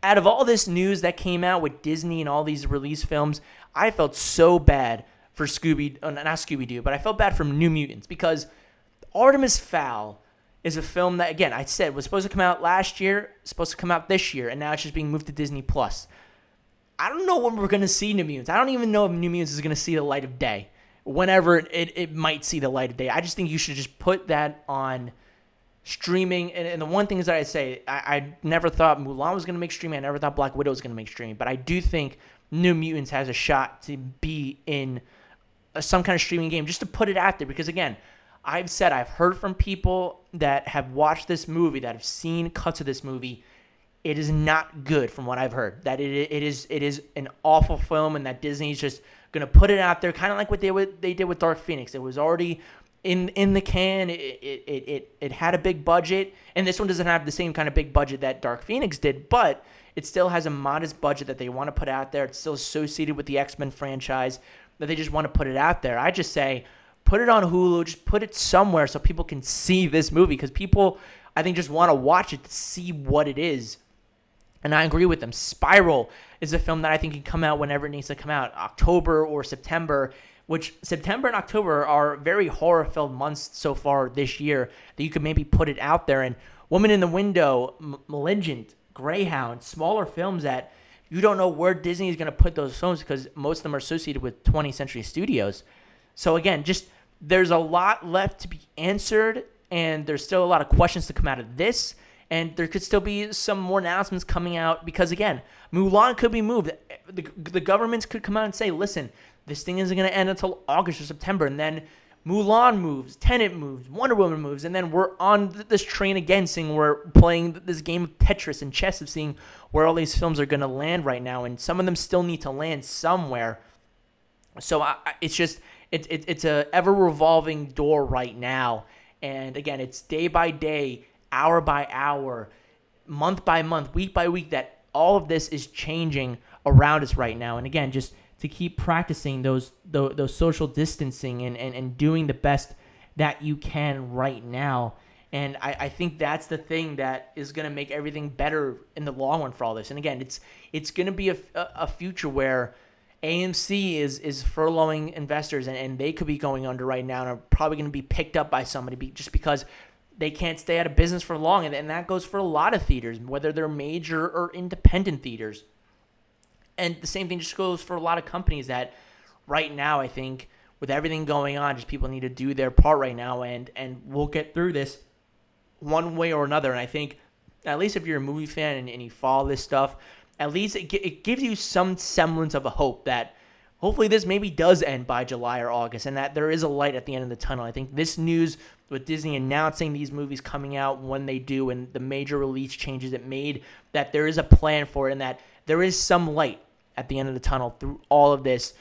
out of all this news that came out with Disney and all these release films, I felt so bad for Scooby, uh, not Scooby Doo, but I felt bad for New Mutants because Artemis Fowl is a film that, again, I said was supposed to come out last year, supposed to come out this year, and now it's just being moved to Disney Plus. I don't know when we're going to see New Mutants. I don't even know if New Mutants is going to see the light of day. Whenever it, it might see the light of day. I just think you should just put that on streaming. And, and the one thing is that I say, I, I never thought Mulan was going to make streaming. I never thought Black Widow was going to make streaming. But I do think New Mutants has a shot to be in a, some kind of streaming game just to put it out there. Because again, I've said, I've heard from people that have watched this movie, that have seen cuts of this movie it is not good from what I've heard. That it, it is it is an awful film, and that Disney's just gonna put it out there, kind of like what they would, they did with Dark Phoenix. It was already in in the can. It, it it it it had a big budget, and this one doesn't have the same kind of big budget that Dark Phoenix did, but it still has a modest budget that they want to put out there. It's still associated with the X Men franchise that they just want to put it out there. I just say put it on Hulu, just put it somewhere so people can see this movie because people I think just want to watch it to see what it is and I agree with them. Spiral is a film that I think can come out whenever it needs to come out, October or September, which September and October are very horror filled months so far this year that you could maybe put it out there. And Woman in the Window, M- Greyhound, smaller films that you don't know where Disney is going to put those films because most of them are associated with 20th Century Studios. So again, just there's a lot left to be answered, and there's still a lot of questions to come out of this and there could still be some more announcements coming out because again, Mulan could be moved. The, the governments could come out and say, "Listen, this thing isn't going to end until August or September," and then Mulan moves, Tenet moves, Wonder Woman moves, and then we're on this train again, seeing we're playing this game of Tetris and chess of seeing where all these films are going to land right now, and some of them still need to land somewhere. So I, it's just it, it, it's a ever revolving door right now, and again, it's day by day hour by hour, month by month, week by week, that all of this is changing around us right now. And again, just to keep practicing those those, those social distancing and, and, and doing the best that you can right now. And I, I think that's the thing that is going to make everything better in the long run for all this. And again, it's it's going to be a, a future where AMC is is furloughing investors and, and they could be going under right now and are probably going to be picked up by somebody just because they can't stay out of business for long. And, and that goes for a lot of theaters, whether they're major or independent theaters. And the same thing just goes for a lot of companies that right now, I think, with everything going on, just people need to do their part right now. And, and we'll get through this one way or another. And I think, at least if you're a movie fan and, and you follow this stuff, at least it, it gives you some semblance of a hope that hopefully this maybe does end by July or August and that there is a light at the end of the tunnel. I think this news with Disney announcing these movies coming out when they do and the major release changes it made that there is a plan for it and that there is some light at the end of the tunnel through all of this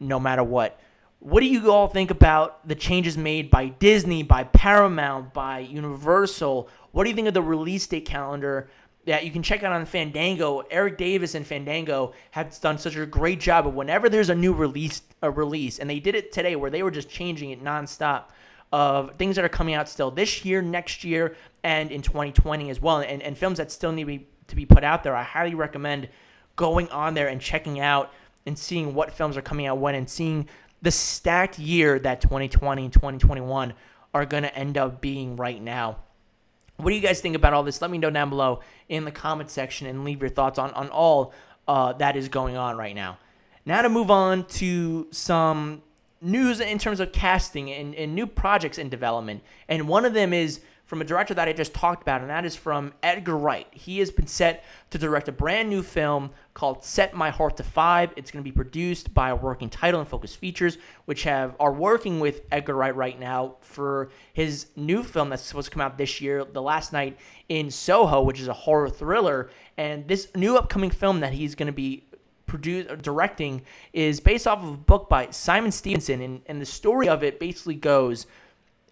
no matter what. What do you all think about the changes made by Disney, by Paramount, by Universal? What do you think of the release date calendar that you can check out on Fandango. Erik Davis and Fandango have done such a great job of whenever there's a new release, a release, and they did it today where they were just changing it nonstop of things that are coming out still this year, next year, and in 2020 as well, and, and films that still need to be, to be put out there. I highly recommend going on there and checking out and seeing what films are coming out when and seeing the stacked year that 2020 and 2021 are going to end up being right now. What do you guys think about all this? Let me know down below in the comment section and leave your thoughts on, on all uh, that is going on right now. Now to move on to some news in terms of casting and, and new projects in development. And one of them is from a director that I just talked about, and that is from Edgar Wright. He has been set to direct a brand new film called Set My Heart to Five. It's going to be produced by Working Title and Focus Features, which have are working with Edgar Wright right now for his new film that's supposed to come out this year, The Last Night in Soho, which is a horror thriller. And this new upcoming film that he's going to be produce, uh, directing is based off of a book by Simon Stephenson, and, and the story of it basically goes –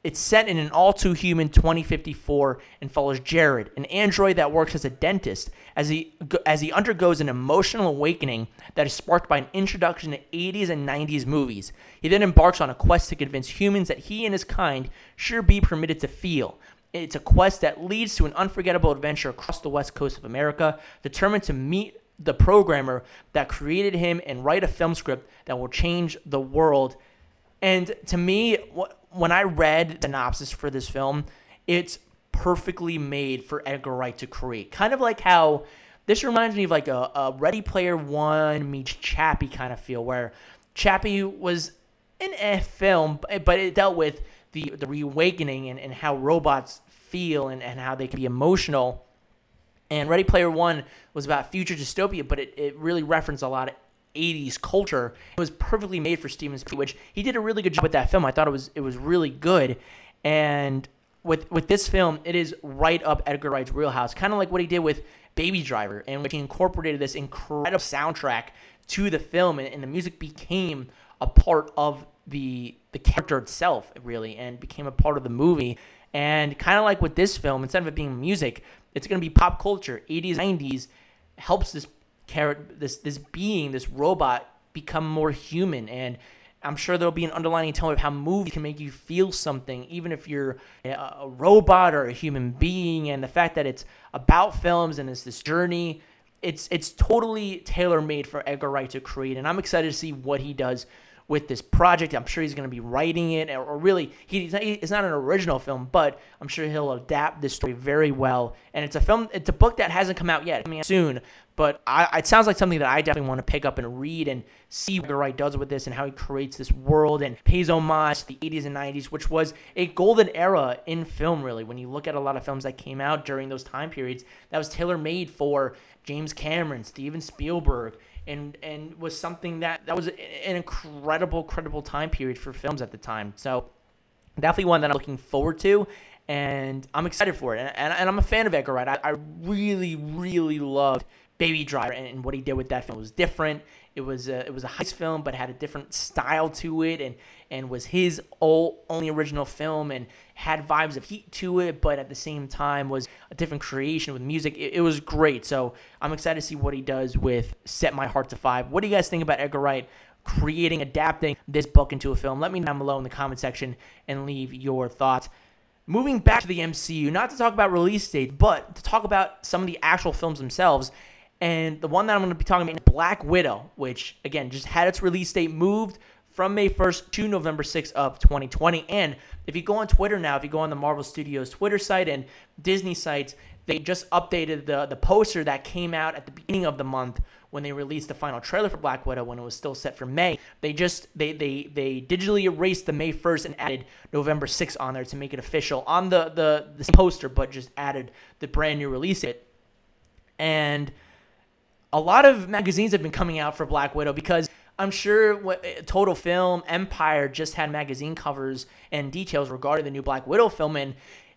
it's set in an all too human 2054 and follows Jared, an android that works as a dentist, as he as he undergoes an emotional awakening that is sparked by an introduction to 80s and 90s movies. He then embarks on a quest to convince humans that he and his kind should be permitted to feel. It's a quest that leads to an unforgettable adventure across the west coast of America, determined to meet the programmer that created him and write a film script that will change the world And to me, when I read the synopsis for this film, it's perfectly made for Edgar Wright to create. Kind of like how this reminds me of like a, a Ready Player One meets Chappie kind of feel, where Chappie was an eh film, but it dealt with the, the reawakening and, and how robots feel and, and how they can be emotional. And Ready Player One was about future dystopia, but it, it really referenced a lot of 80s culture. It was perfectly made for Steven Spielberg, which he did a really good job with that film. I thought it was it was really good. And with with this film, it is right up Edgar Wright's wheelhouse, kind of like what he did with Baby Driver, in which he incorporated this incredible soundtrack to the film, and, and the music became a part of the the character itself, really, and became a part of the movie. And kind of like with this film, instead of it being music, it's going to be pop culture, 80s, 90s, helps this character, this this being, this robot, become more human. And I'm sure there'll be an underlining tone of how movies can make you feel something, even if you're a robot or a human being. And the fact that it's about films and it's this journey, it's it's totally tailor made for Edgar Wright to create. And I'm excited to see what he does with this project. I'm sure he's going to be writing it, or, really, he's not, it's not an original film, but I'm sure he'll adapt this story very well. And it's a film, it's a book that hasn't come out yet, coming out soon, but I, it sounds like something that I definitely want to pick up and read and see what Wright does with this and how he creates this world and pays homage to the 80s and 90s, which was a golden era in film, really. When you look at a lot of films that came out during those time periods, that was tailor made for James Cameron, Steven Spielberg, and and was something that that was an incredible, credible time period for films at the time. So definitely one that I'm looking forward to, and I'm excited for it. And, and, and I'm a fan of Edgar Wright. I, I really, really loved Baby Driver and what he did with that film. Was different. It was a, it was a heist film, but had a different style to it, and and was his only original film, and had vibes of heat to it, but at the same time was a different creation with music. It, it was great. So I'm excited to see what he does with Set My Heart to Five. What do you guys think about Edgar Wright? Creating, adapting this book into a film. Let me know down below in the comment section and leave your thoughts moving back to the MCU, not to talk about release dates, but to talk about some of the actual films themselves. And the one that I'm going to be talking about is Black Widow, which again just had its release date moved from May 1st to November 6th of 2020. And if you go on Twitter now, if you go on the Marvel Studios Twitter site and Disney sites, they just updated the the poster that came out at the beginning of the month when they released the final trailer for Black Widow when it was still set for May. They just they they they digitally erased the May 1st and added November 6th on there to make it official on the the, the poster, but just added the brand new release date. And a lot of magazines have been coming out for Black Widow because I'm sure what, eh, Total Film, Empire just had magazine covers and details regarding the new Black Widow film, and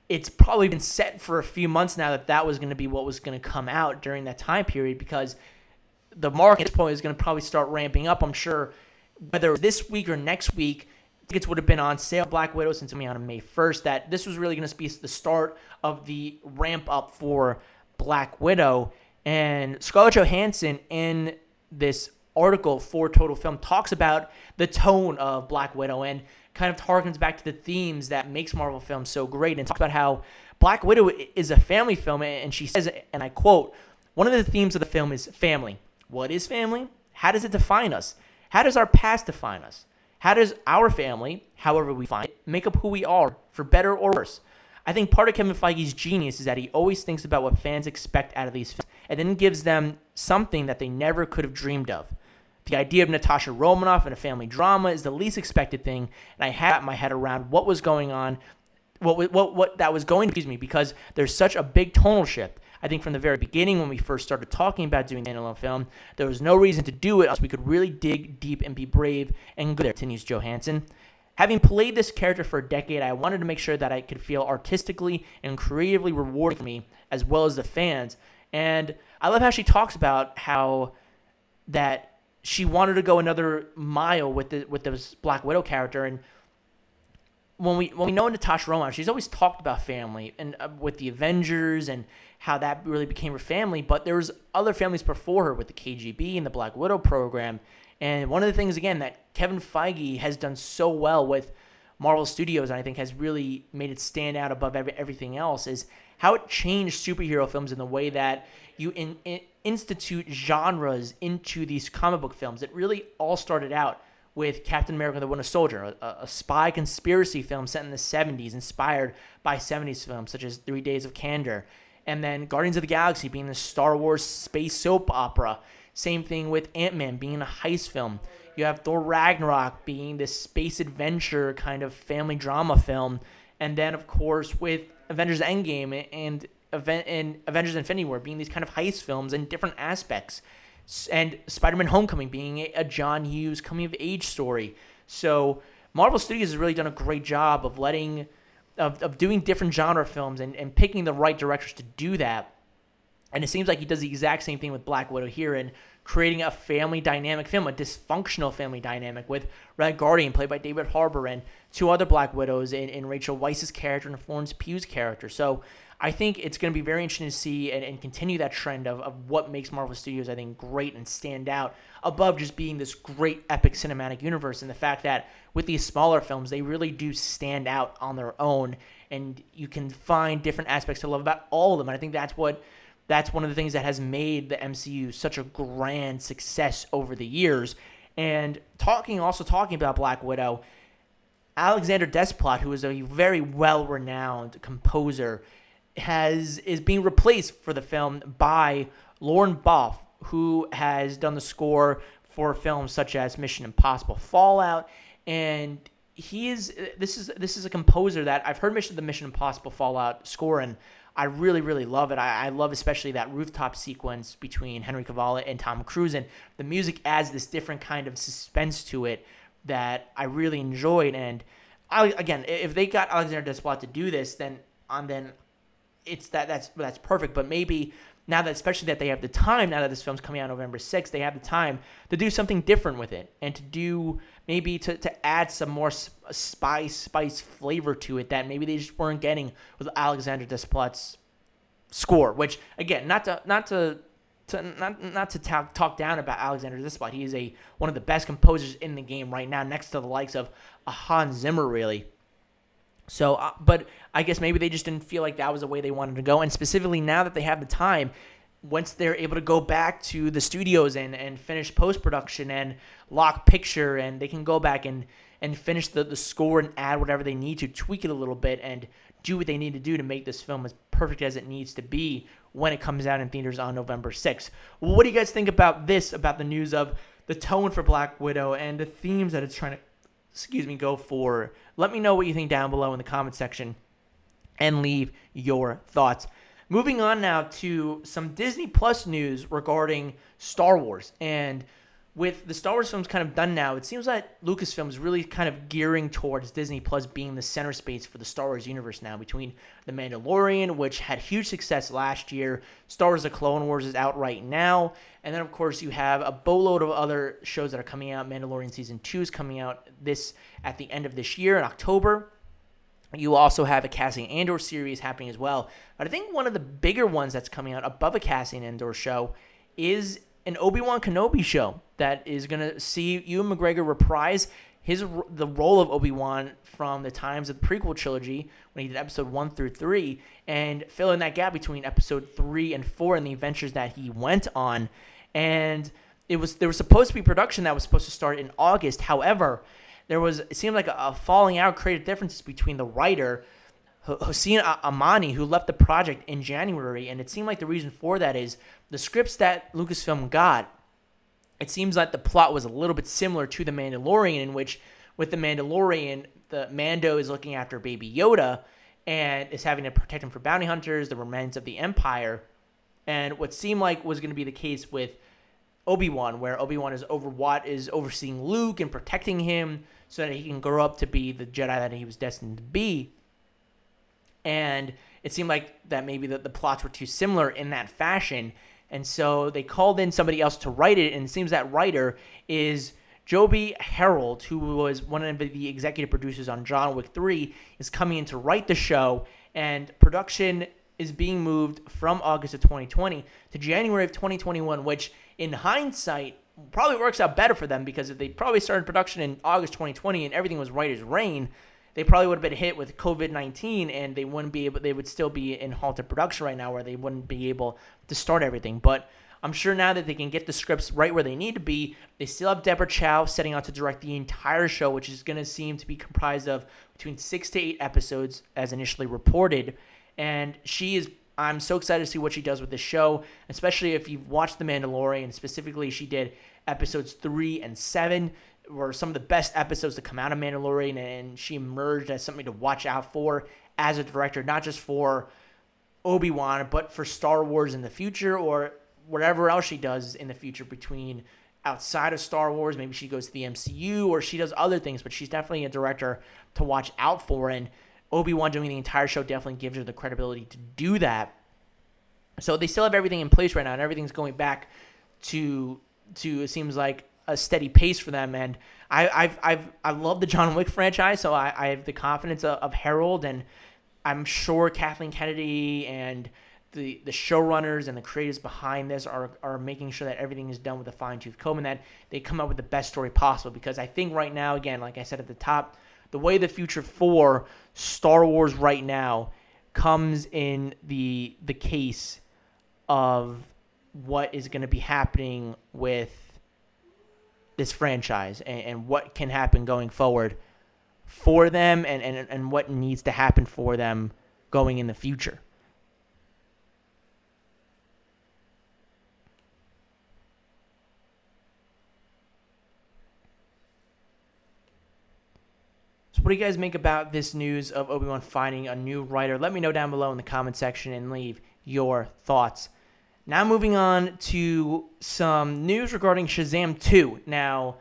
it's probably been set for a few months now that that was going to be what was going to come out during that time period because the market point is going to probably start ramping up. I'm sure whether this week or next week, tickets would have been on sale. Black Widow since coming out on May 1st. That this was really going to be the start of the ramp up for Black Widow. And Scarlett Johansson in this article for Total Film talks about the tone of Black Widow and kind of harkens back to the themes that makes Marvel films so great and talks about how Black Widow is a family film and she says and I quote one of the themes of the film is family. What is family? How does it define us? How does our past define us? How does our family, however we find it, make up who we are, for better or worse? I think part of Kevin Feige's genius is that he always thinks about what fans expect out of these films and then gives them something that they never could have dreamed of. The idea of Natasha Romanoff in a family drama is the least expected thing, and I had my head around what was going on, what what what that was going. Excuse me, because there's such a big tonal shift. I think from the very beginning, when we first started talking about doing standalone film, there was no reason to do it unless we could really dig deep and be brave and go there. Continues Johansson. Having played this character for a decade, I wanted to make sure that I could feel artistically and creatively rewarding for me as well as the fans. And I love how she talks about how that she wanted to go another mile with the with this Black Widow character. And when we when we know Natasha Romanoff, she's always talked about family and uh, with the Avengers and how that really became her family. But there was other families before her with the KGB and the Black Widow program. And one of the things, again, that Kevin Feige has done so well with Marvel Studios, and I think has really made it stand out above every, everything else, is how it changed superhero films in the way that you in, in, institute genres into these comic book films. It really all started out with Captain America: The Winter Soldier, a, a spy conspiracy film set in the 70s, inspired by 70s films such as Three Days of Condor, and then Guardians of the Galaxy being the Star Wars space soap opera. Same thing with Ant Man being a heist film. You have Thor Ragnarok being this space adventure kind of family drama film, and then of course with Avengers Endgame and event and Avengers Infinity War being these kind of heist films and different aspects, and Spider-Man: Homecoming being a John Hughes coming of age story. So Marvel Studios has really done a great job of letting of, of doing different genre films and, and picking the right directors to do that. And it seems like he does the exact same thing with Black Widow here and creating a family dynamic film, a dysfunctional family dynamic with Red Guardian, played by David Harbour, and two other Black Widows in, in Rachel Weisz's character and Florence Pugh's character. So I think it's going to be very interesting to see and, and continue that trend of, of what makes Marvel Studios, I think, great and stand out above just being this great epic cinematic universe. And the fact that with these smaller films, they really do stand out on their own. And you can find different aspects to love about all of them. And I think that's what that's one of the things that has made the MCU such a grand success over the years. And talking also talking about Black Widow, Alexander Desplat, who is a very well-renowned composer, has is being replaced for the film by Lorne Balfe, who has done the score for films such as Mission Impossible Fallout, and he is this is this is a composer that I've heard Mission the Mission Impossible Fallout score and I really, really love it. I, I, love especially that rooftop sequence between Henry Cavill and Tom Cruise, and the music adds this different kind of suspense to it that I really enjoyed. And I, again, if they got Alexander Desplat to do this, then on then it's that that's that's perfect. But maybe now that especially that they have the time now that this film's coming out November 6th, they have the time to do something different with it and to do maybe to, to add some more spice spice flavor to it that maybe they just weren't getting with Alexander Desplat's score. Which again, not to not to to not not to talk, talk down about Alexander Desplat. He is a one of the best composers in the game right now, next to the likes of Hans Zimmer, really. So, uh, but I guess maybe they just didn't feel like that was the way they wanted to go. And specifically now that they have the time, once they're able to go back to the studios and, and finish post production and lock picture, and they can go back and, and finish the, the score and add whatever they need to, tweak it a little bit, and do what they need to do to make this film as perfect as it needs to be when it comes out in theaters on November 6th. Well, what do you guys think about this, about the news of the tone for Black Widow and the themes that it's trying to, excuse me, go for? Let me know what you think down below in the comment section and leave your thoughts. Moving on now to some Disney Plus news regarding Star Wars. And with the Star Wars films kind of done now, it seems like Lucasfilm is really kind of gearing towards Disney Plus being the center space for the Star Wars universe now. Between The Mandalorian, which had huge success last year, Star Wars The Clone Wars is out right now, and then of course you have a boatload of other shows that are coming out. Mandalorian season two is coming out this at the end of this year in October. You also have a Cassian Andor series happening as well. But I think one of the bigger ones that's coming out above a Cassian Andor show is an Obi Wan Kenobi show that is going to see Ewan McGregor reprise his the role of Obi Wan from the times of the prequel trilogy when he did episode one through three, and fill in that gap between episode three and four and the adventures that he went on. And it was there was supposed to be production that was supposed to start in August. However, there was it seemed like a, a falling out, creative differences between the writer. Hossein Amini, who left the project in January, and it seemed like the reason for that is the scripts that Lucasfilm got. It seems like the plot was a little bit similar to The Mandalorian, in which, with The Mandalorian, the Mando is looking after Baby Yoda and is having to protect him from bounty hunters, the remnants of the Empire. And what seemed like was going to be the case with Obi Wan, where Obi Wan is over what is overseeing Luke and protecting him so that he can grow up to be the Jedi that he was destined to be. And it seemed like that maybe the, the plots were too similar in that fashion. And so they called in somebody else to write it. And it seems that writer is Joby Harold, who was one of the executive producers on John Wick 3, is coming in to write the show. And production is being moved from August of 2020 to January of 2021, which in hindsight probably works out better for them because if they probably started production in August 2020 and everything was right as rain, they probably would have been hit with COVID 19 and they wouldn't be able, they would still be in halted production right now where they wouldn't be able to start everything. But I'm sure now that they can get the scripts right where they need to be, they still have Deborah Chow setting out to direct the entire show, which is going to seem to be comprised of between six to eight episodes as initially reported. And she is, I'm so excited to see what she does with this show, especially if you've watched The Mandalorian. Specifically, she did episodes three and seven were some of the best episodes to come out of Mandalorian, and she emerged as something to watch out for as a director, not just for Obi Wan, but for Star Wars in the future or whatever else she does in the future between outside of Star Wars. Maybe she goes to the MCU or she does other things, but she's definitely a director to watch out for. And Obi Wan doing the entire show definitely gives her the credibility to do that. So they still have everything in place right now, and everything's going back to to it seems like a steady pace for them. And I, I've I've I love the John Wick franchise, so I, I have the confidence of, of Harold, and I'm sure Kathleen Kennedy and the the showrunners and the creators behind this are are making sure that everything is done with a fine tooth comb and that they come up with the best story possible. Because I think right now, again, like I said at the top, the way the future for Star Wars right now comes in the the case of what is going to be happening with this franchise and, and what can happen going forward for them and, and, and what needs to happen for them going in the future. So, what do you guys make about this news of Obi Wan finding a new writer? Let me know down below in the comment section and leave your thoughts. Now, moving on to some news regarding Shazam 2. Now,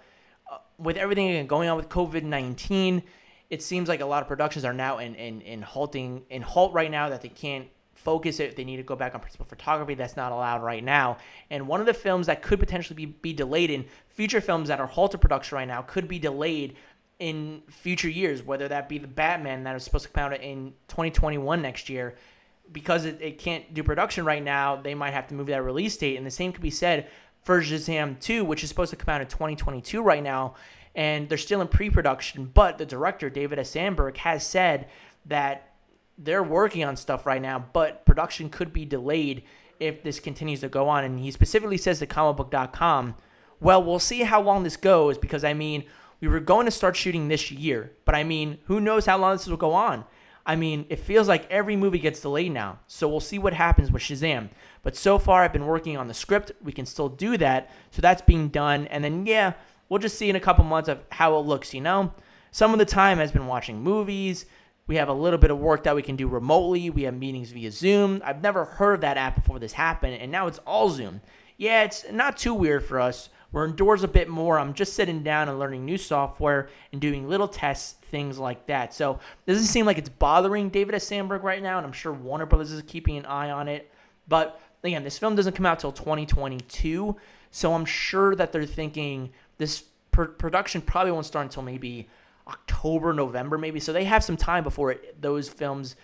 uh, with everything going on with COVID 19, it seems like a lot of productions are now in, in, in halting in halt right now that they can't focus it. They need to go back on principal photography. That's not allowed right now. And one of the films that could potentially be, be delayed in future films that are halted production right now could be delayed in future years, whether that be the Batman that is supposed to come out in 2021 next year because it, it can't do production right now, they might have to move that release date. And the same could be said for Shazam 2, which is supposed to come out in 2022 right now. And they're still in pre production. But the director, David F. Sandberg, has said that they're working on stuff right now, but production could be delayed if this continues to go on. And he specifically says to comicbook.com, well, we'll see how long this goes because, I mean, we were going to start shooting this year, but I mean, who knows how long this will go on? I mean, it feels like every movie gets delayed now. So we'll see what happens with Shazam. But so far, I've been working on the script. We can still do that. So that's being done. And then, yeah, we'll just see in a couple months of how it looks, you know? Some of the time has been watching movies. We have a little bit of work that we can do remotely. We have meetings via Zoom. I've never heard of that app before this happened, and now it's all Zoom. Yeah, it's not too weird for us. We're indoors a bit more. I'm just sitting down and learning new software and doing little tests, things like that. So doesn't seem like it's bothering David F. Sandberg right now, and I'm sure Warner Brothers is keeping an eye on it. But again, this film doesn't come out till 2022, so I'm sure that they're thinking this pr- production probably won't start until maybe October, November, maybe. So they have some time before it, those films,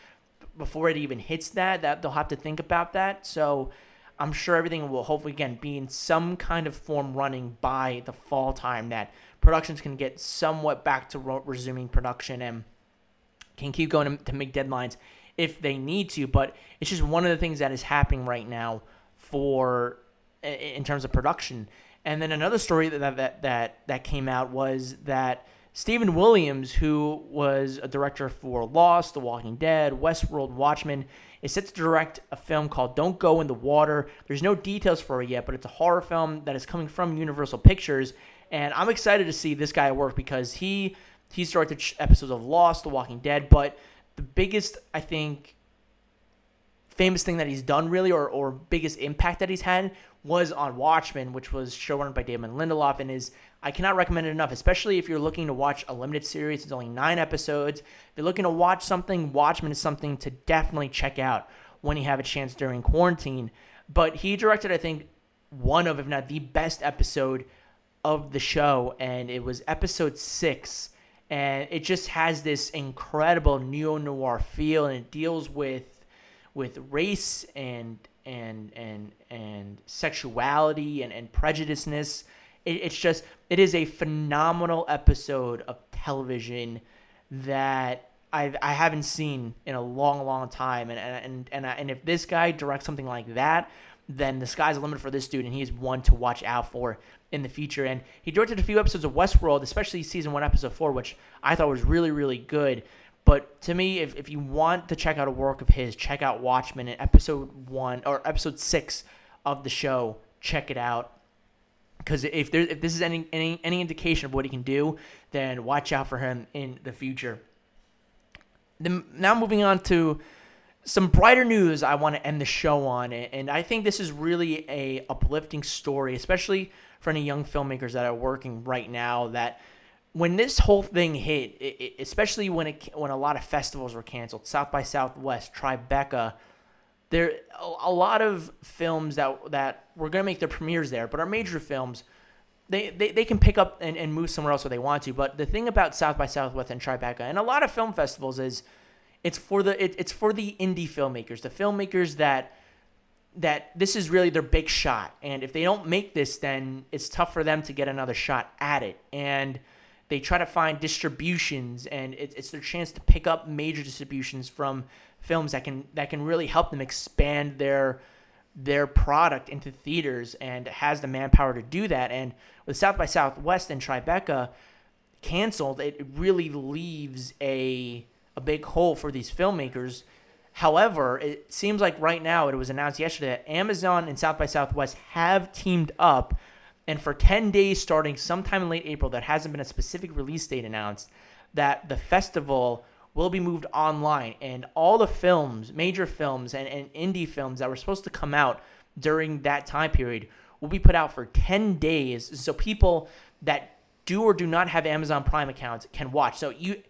before it even hits that, that they'll have to think about that. So I'm sure everything will hopefully again be in some kind of form running by the fall time that productions can get somewhat back to resuming production and can keep going to, to make deadlines if they need to. But it's just one of the things that is happening right now for in terms of production. And then another story that that that that came out was that Stephen Williams, who was a director for Lost, The Walking Dead, Westworld, Watchmen, is set to direct a film called Don't Go in the Water. There's no details for it yet, but it's a horror film that is coming from Universal Pictures, and I'm excited to see this guy work because he he's directed episodes of Lost, The Walking Dead, but the biggest I think famous thing that he's done really or, or biggest impact that he's had was on Watchmen, which was showrun by Damon Lindelof and is I cannot recommend it enough, especially if you're looking to watch a limited series. It's only nine episodes. If you're looking to watch something, Watchmen is something to definitely check out when you have a chance during quarantine. But he directed, I think, one of, if not the best episode of the show, and it was episode six. And it just has this incredible neo noir feel, and it deals with with race and and and and sexuality and, and prejudiceness it, it's just it is a phenomenal episode of television that I I haven't seen in a long long time, and and and and, and if this guy directs something like that, then the sky's the limit for this dude, and he's one to watch out for in the future. And he directed a few episodes of Westworld, especially season one, episode four, which I thought was really, really good. But to me, if, if you want to check out a work of his, check out Watchmen in episode one or episode six of the show. Check it out. Because if there, if this is any, any any indication of what he can do, then watch out for him in the future. Then now moving on to some brighter news I want to end the show on, and I think this is really a uplifting story, especially for any young filmmakers that are working right now. That when this whole thing hit, it, especially when it when a lot of festivals were canceled, South by Southwest, Tribeca, there a, a lot of films that that were gonna make their premieres there, but our major films. They, they, they can pick up and, and move somewhere else if they want to. But the thing about South by Southwest and Tribeca and a lot of film festivals is it's for the it, it's for the indie filmmakers, the filmmakers that that this is really their big shot. And if they don't make this, then it's tough for them to get another shot at it. And they try to find distributions, and it, it's their chance to pick up major distributions from films that can that can really help them expand their their product into theaters and has the manpower to do that. And with South by Southwest and Tribeca canceled, it really leaves a a big hole for these filmmakers. However, it seems like right now it was announced yesterday that Amazon and South by Southwest have teamed up, and for 10 days starting sometime in late April, that hasn't been a specific release date announced, that the festival will be moved online, and all the films, major films, and, and indie films that were supposed to come out during that time period will be put out for 10 days so people that do or do not have Amazon Prime accounts can watch. So you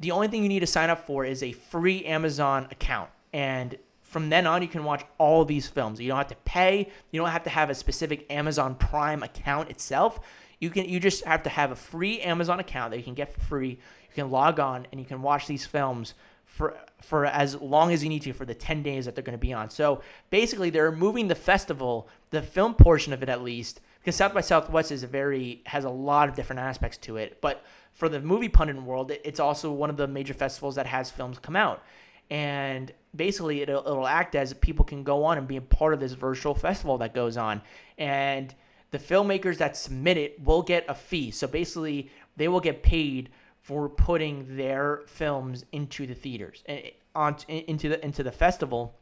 the only thing you need to sign up for is a free Amazon account. And from then on, you can watch all these films. You don't have to pay. You don't have to have a specific Amazon Prime account itself. You can you just have to have a free Amazon account that you can get for free. You can log on and you can watch these films for for as long as you need to for the 10 days that they're going to be on. So basically they're moving the festival, the film portion of it at least, because South by Southwest is a very has a lot of different aspects to it, but for the movie pundit world, it's also one of the major festivals that has films come out. And basically, it'll, it'll act as people can go on and be a part of this virtual festival that goes on. And the filmmakers that submit it will get a fee. So basically, they will get paid for putting their films into the theaters and on into the into the festival.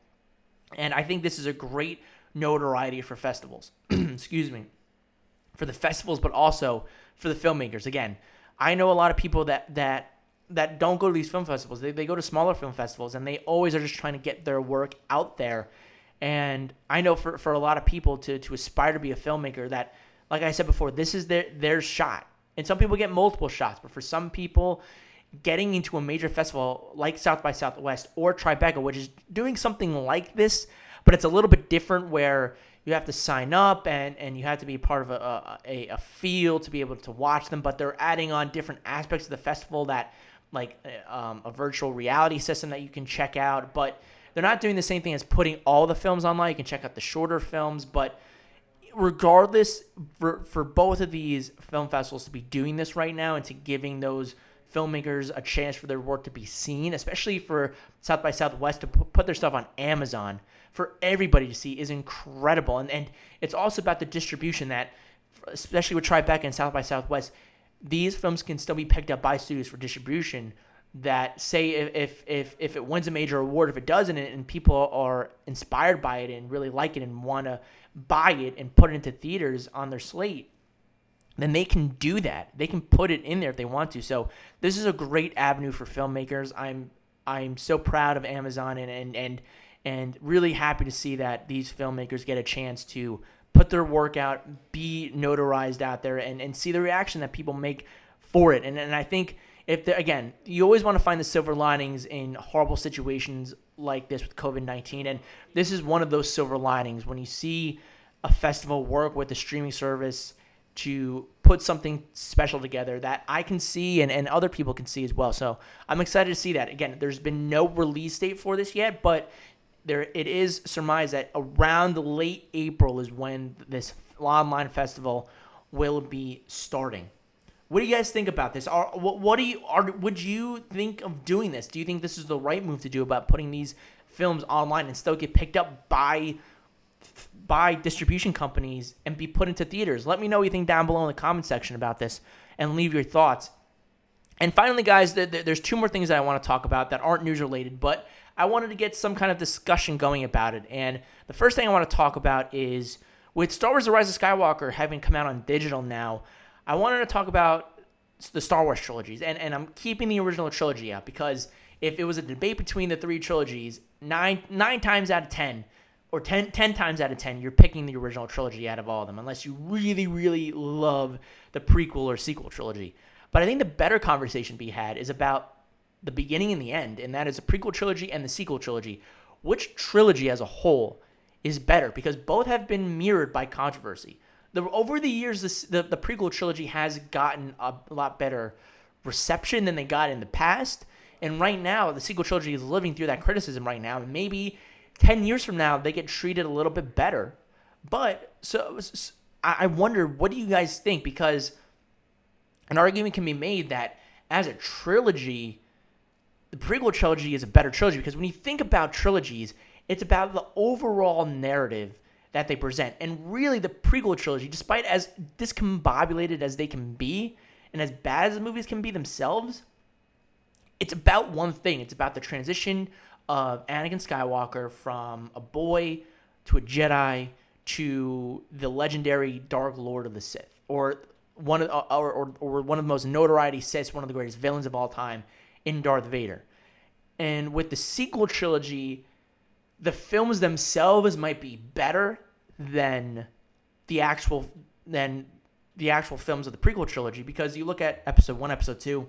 And I think this is a great notoriety for festivals. Excuse me. For the festivals, but also for the filmmakers. Again, I know a lot of people that that that don't go to these film festivals. They, they go to smaller film festivals and they always are just trying to get their work out there. And I know for, for a lot of people to, to aspire to be a filmmaker that, like I said before, this is their, their shot. And some people get multiple shots, but for some people, getting into a major festival like South by Southwest or Tribeca, which is doing something like this, but it's a little bit different where you have to sign up and, and you have to be part of a, a, a field to be able to watch them. But they're adding on different aspects of the festival that, like uh, um, a virtual reality system that you can check out. But they're not doing the same thing as putting all the films online. You can check out the shorter films. But regardless, for, for both of these film festivals to be doing this right now and to giving those filmmakers a chance for their work to be seen, especially for South by Southwest to put their stuff on Amazon for everybody to see is incredible. And, and it's also about the distribution that, especially with Tribeca and South by Southwest, these films can still be picked up by studios for distribution. That say if if if it wins a major award, if it doesn't, and people are inspired by it and really like it and want to buy it and put it into theaters on their slate, then they can do that. They can put it in there if they want to. So this is a great avenue for filmmakers. I'm I'm so proud of Amazon and and and and really happy to see that these filmmakers get a chance to put their work out, be notarized out there, and, and see the reaction that people make for it. And, and I think if again, you always want to find the silver linings in horrible situations like this with COVID 19. And this is one of those silver linings when you see a festival work with a streaming service to put something special together that I can see and, and other people can see as well. So I'm excited to see that. Again, there's been no release date for this yet, but there it is surmised that around late April is when this online festival will be starting. What do you guys think about this? Are what, what do you are would you think of doing this? Do you think this is the right move to do about putting these films online and still get picked up by by distribution companies and be put into theaters. Let me know what you think down below in the comment section about this and leave your thoughts. And finally, guys, there's two more things that I want to talk about that aren't news related, but I wanted to get some kind of discussion going about it. And the first thing I want to talk about is with Star Wars The Rise of Skywalker having come out on digital now, I wanted to talk about the Star Wars trilogies. And, and I'm keeping the original trilogy out because if it was a debate between the three trilogies, nine, nine times out of 10, or 10, 10 times out of 10, you're picking the original trilogy out of all of them, unless you really, really love the prequel or sequel trilogy. But I think the better conversation to be had is about the beginning and the end, and that is the prequel trilogy and the sequel trilogy. Which trilogy as a whole is better? Because both have been mirrored by controversy. The, over the years, this, the, the prequel trilogy has gotten a lot better reception than they got in the past. And right now, the sequel trilogy is living through that criticism right now. And maybe 10 years from now, they get treated a little bit better. But so, so I wonder, what do you guys think? Because an argument can be made that as a trilogy, the prequel trilogy is a better trilogy because when you think about trilogies, it's about the overall narrative that they present. And really, the prequel trilogy, despite as discombobulated as they can be, and as bad as the movies can be themselves, it's about one thing. It's about the transition of Anakin Skywalker from a boy to a Jedi to the legendary Dark Lord of the Sith, or one of uh, or, or, or one of the most notoriety Siths, one of the greatest villains of all time, in Darth Vader. And with the sequel trilogy, the films themselves might be better than the actual than the actual films of the prequel trilogy because you look at episode one, episode two,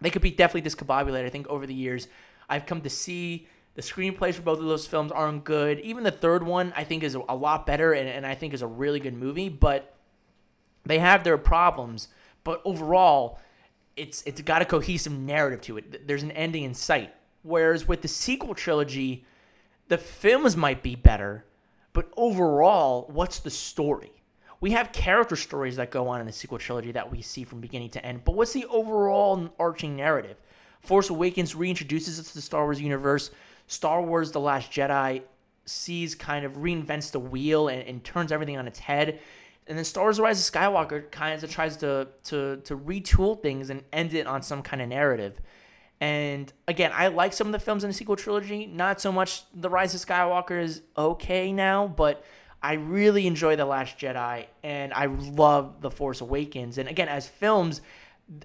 they could be definitely discombobulated. I think over the years, I've come to see the screenplays for both of those films aren't good. Even the third one, I think, is a lot better and, and I think is a really good movie, but they have their problems. But overall, it's it's got a cohesive narrative to it. There's an ending in sight. Whereas with the sequel trilogy, the films might be better, but overall, what's the story? We have character stories that go on in the sequel trilogy that we see from beginning to end, but what's the overall arching narrative? Force Awakens reintroduces us to the Star Wars universe. Star Wars The Last Jedi sees kind of reinvents the wheel and, and turns everything on its head. And then Star Wars: Rise of Skywalker kind of tries to to to retool things and end it on some kind of narrative. And again, I like some of the films in the sequel trilogy. Not so much The Rise of Skywalker is okay now, but I really enjoy The Last Jedi and I love The Force Awakens. And again, as films,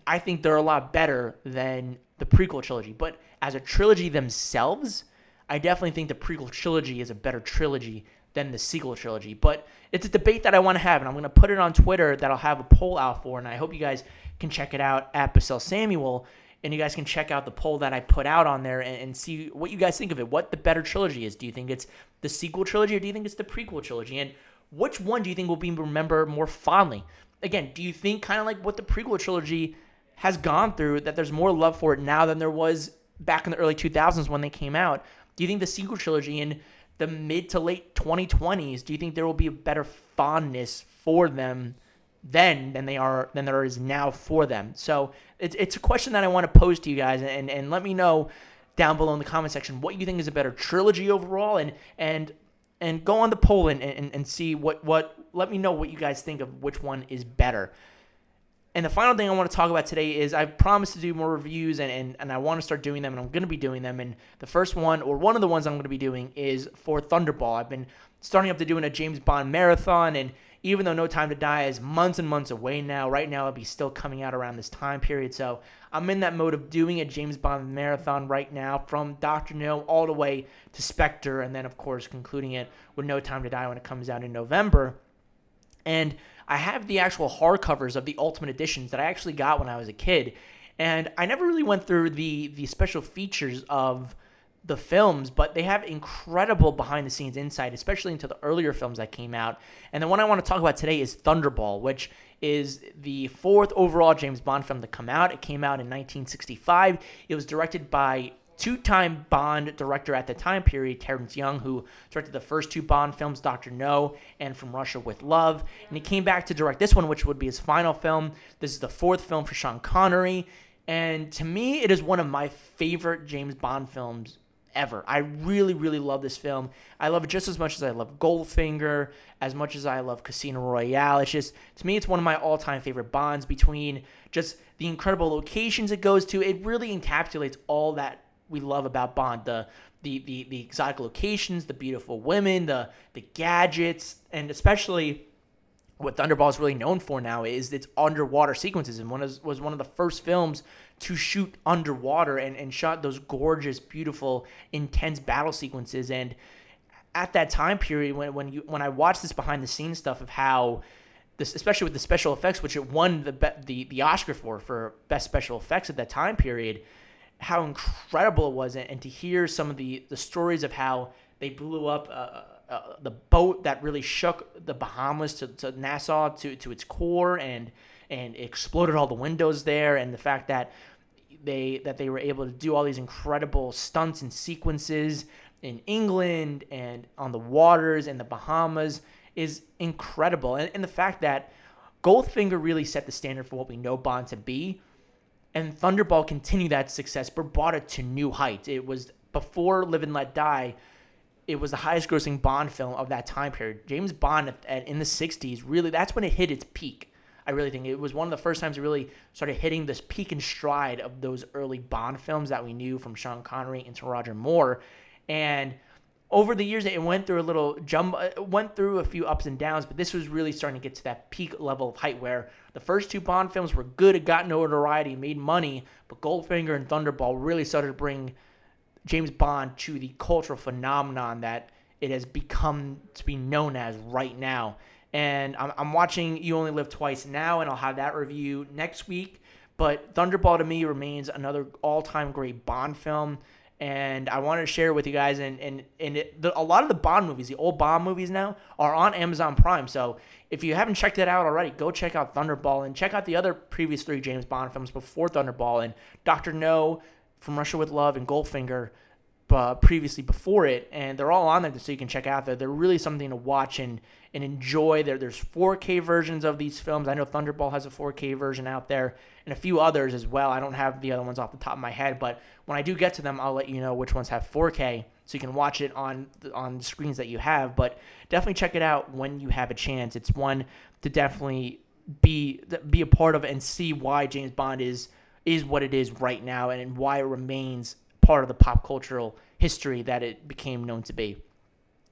I think they're a lot better than the prequel trilogy. But as a trilogy themselves, I definitely think the prequel trilogy is a better trilogy than the sequel trilogy. But it's a debate that I want to have, and I'm going to put it on Twitter that I'll have a poll out for, and I hope you guys can check it out at Bussell Samuel, and you guys can check out the poll that I put out on there and, and see what you guys think of it. What the better trilogy is? Do you think it's the sequel trilogy, or do you think it's the prequel trilogy? And which one do you think will be remembered more fondly? Again, do you think kind of like what the prequel trilogy has gone through that there's more love for it now than there was back in the early 2000s when they came out? Do you think the sequel trilogy in the mid to late 2020s, do you think there will be a better fondness for them then than they are than there is now for them? So it's it's a question that I want to pose to you guys and and let me know down below in the comment section what you think is a better trilogy overall and and and go on the poll and, and, and see what what let me know what you guys think of which one is better. And the final thing I want to talk about today is I promised to do more reviews and, and, and I want to start doing them and I'm going to be doing them. And the first one, or one of the ones I'm going to be doing, is for Thunderball. I've been starting up to doing a James Bond marathon. And even though No Time to Die is months and months away now, right now it'll be still coming out around this time period. So I'm in that mode of doing a James Bond marathon right now from Dr. No all the way to Spectre. And then, of course, concluding it with No Time to Die when it comes out in November. And I have the actual hardcovers of the Ultimate Editions that I actually got when I was a kid, and I never really went through the the special features of the films, but they have incredible behind the scenes insight, especially into the earlier films that came out. And the one I want to talk about today is Thunderball, which is the fourth overall James Bond film to come out. It came out in 1965. It was directed by two-time Bond director at the time period, Terence Young, who directed the first two Bond films, Doctor No and From Russia with Love, and he came back to direct this one, which would be his final film. This is the fourth film for Sean Connery, and to me, it is one of my favorite James Bond films ever. I really, really love this film. I love it just as much as I love Goldfinger, as much as I love Casino Royale. It's just, to me, it's one of my all time favorite Bonds between just the incredible locations it goes to. It really encapsulates all that we love about Bond. The the, the, the exotic locations, the beautiful women, the the gadgets, and especially what Thunderball is really known for now is its underwater sequences, and one is, was one of the first films to shoot underwater and, and shot those gorgeous, beautiful, intense battle sequences. And at that time period, when when you when I watched this behind the scenes stuff of how this, especially with the special effects, which it won the the the Oscar for for best special effects at that time period, how incredible it was, and, and to hear some of the the stories of how they blew up. Uh, uh, the boat that really shook the Bahamas to, to Nassau to, to its core and and exploded all the windows there. And the fact that they that they were able to do all these incredible stunts and sequences in England and on the waters and the Bahamas is incredible. And, and the fact that Goldfinger really set the standard for what we know Bond to be and Thunderball continued that success but brought it to new heights. It was before Live and Let Die it was the highest grossing Bond film of that time period. James Bond at, at, in the 60s, really, that's when it hit its peak. I really think it was one of the first times it really started hitting this peak and stride of those early Bond films that we knew from Sean Connery into Roger Moore. And over the years, it went through a little jump, uh, went through a few ups and downs, but this was really starting to get to that peak level of height where the first two Bond films were good, it got notoriety, made money, but Goldfinger and Thunderball really started to bring – James Bond to the cultural phenomenon that it has become to be known as right now. And I'm, I'm watching You Only Live Twice now, and I'll have that review next week. But Thunderball to me remains another all time great Bond film. And I wanted to share it with you guys. And, and, and it, the, a lot of the Bond movies, the old Bond movies now, are on Amazon Prime. So if you haven't checked it out already, go check out Thunderball and check out the other previous three James Bond films before Thunderball and Dr. No, from Russia with Love and Goldfinger uh, previously before it, and they're all on there so you can check out there. They're really something to watch and and enjoy. There, there's 4K versions of these films. I know Thunderball has a 4K version out there, and a few others as well. I don't have the other ones off the top of my head, but when I do get to them, I'll let you know which ones have 4K, so you can watch it on on screens that you have. But definitely check it out when you have a chance. It's one to definitely be be a part of and see why James Bond is is what it is right now and why it remains part of the pop cultural history that it became known to be.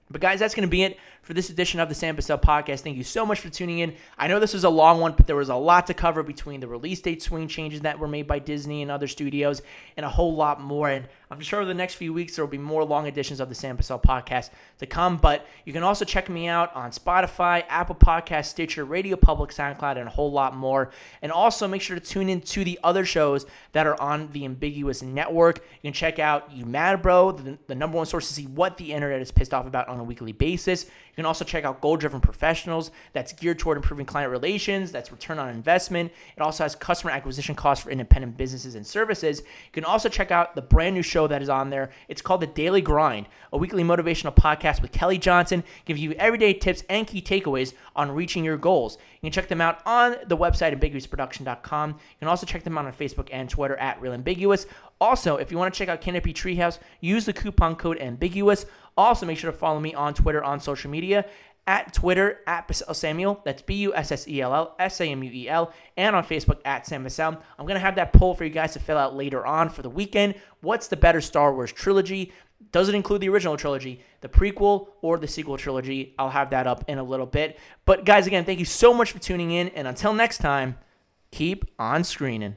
But guys, that's going to be it for this edition of the Sam Bussell podcast. Thank you so much for tuning in. I know this was a long one, but there was a lot to cover between the release date swing changes that were made by Disney and other studios, and a whole lot more. And I'm sure over the next few weeks there will be more long editions of the Sam Bussell podcast to come. But you can also check me out on Spotify, Apple Podcast, Stitcher, Radio Public, SoundCloud, and a whole lot more. And also make sure to tune in to the other shows that are on the Ambiguous Network. You can check out You Mad Bro, the, the number one source to see what the internet is pissed off about on a weekly basis. You can also check out Goal Driven Professionals. That's geared toward improving client relations. That's return on investment. It also has customer acquisition costs for independent businesses and services. You can also check out the brand new show that is on there. It's called The Daily Grind, a weekly motivational podcast with Kelly Johnson, giving you everyday tips and key takeaways on reaching your goals. You can check them out on the website ambiguousproduction.com. You can also check them out on Facebook and Twitter at Real Ambiguous. Also, if you want to check out Canopy Treehouse, use the coupon code ambiguous. Also, make sure to follow me on Twitter on social media at Twitter at Bussell Samuel. That's B U S S E L L S A M U E L. And on Facebook at Sam Bussell. I'm to have that poll for you guys to fill out later on for the weekend. What's the better Star Wars trilogy? Does it include the original trilogy, the prequel, or the sequel trilogy? I'll have that up in a little bit. But guys, again, thank you so much for tuning in. And until next time, keep on screening.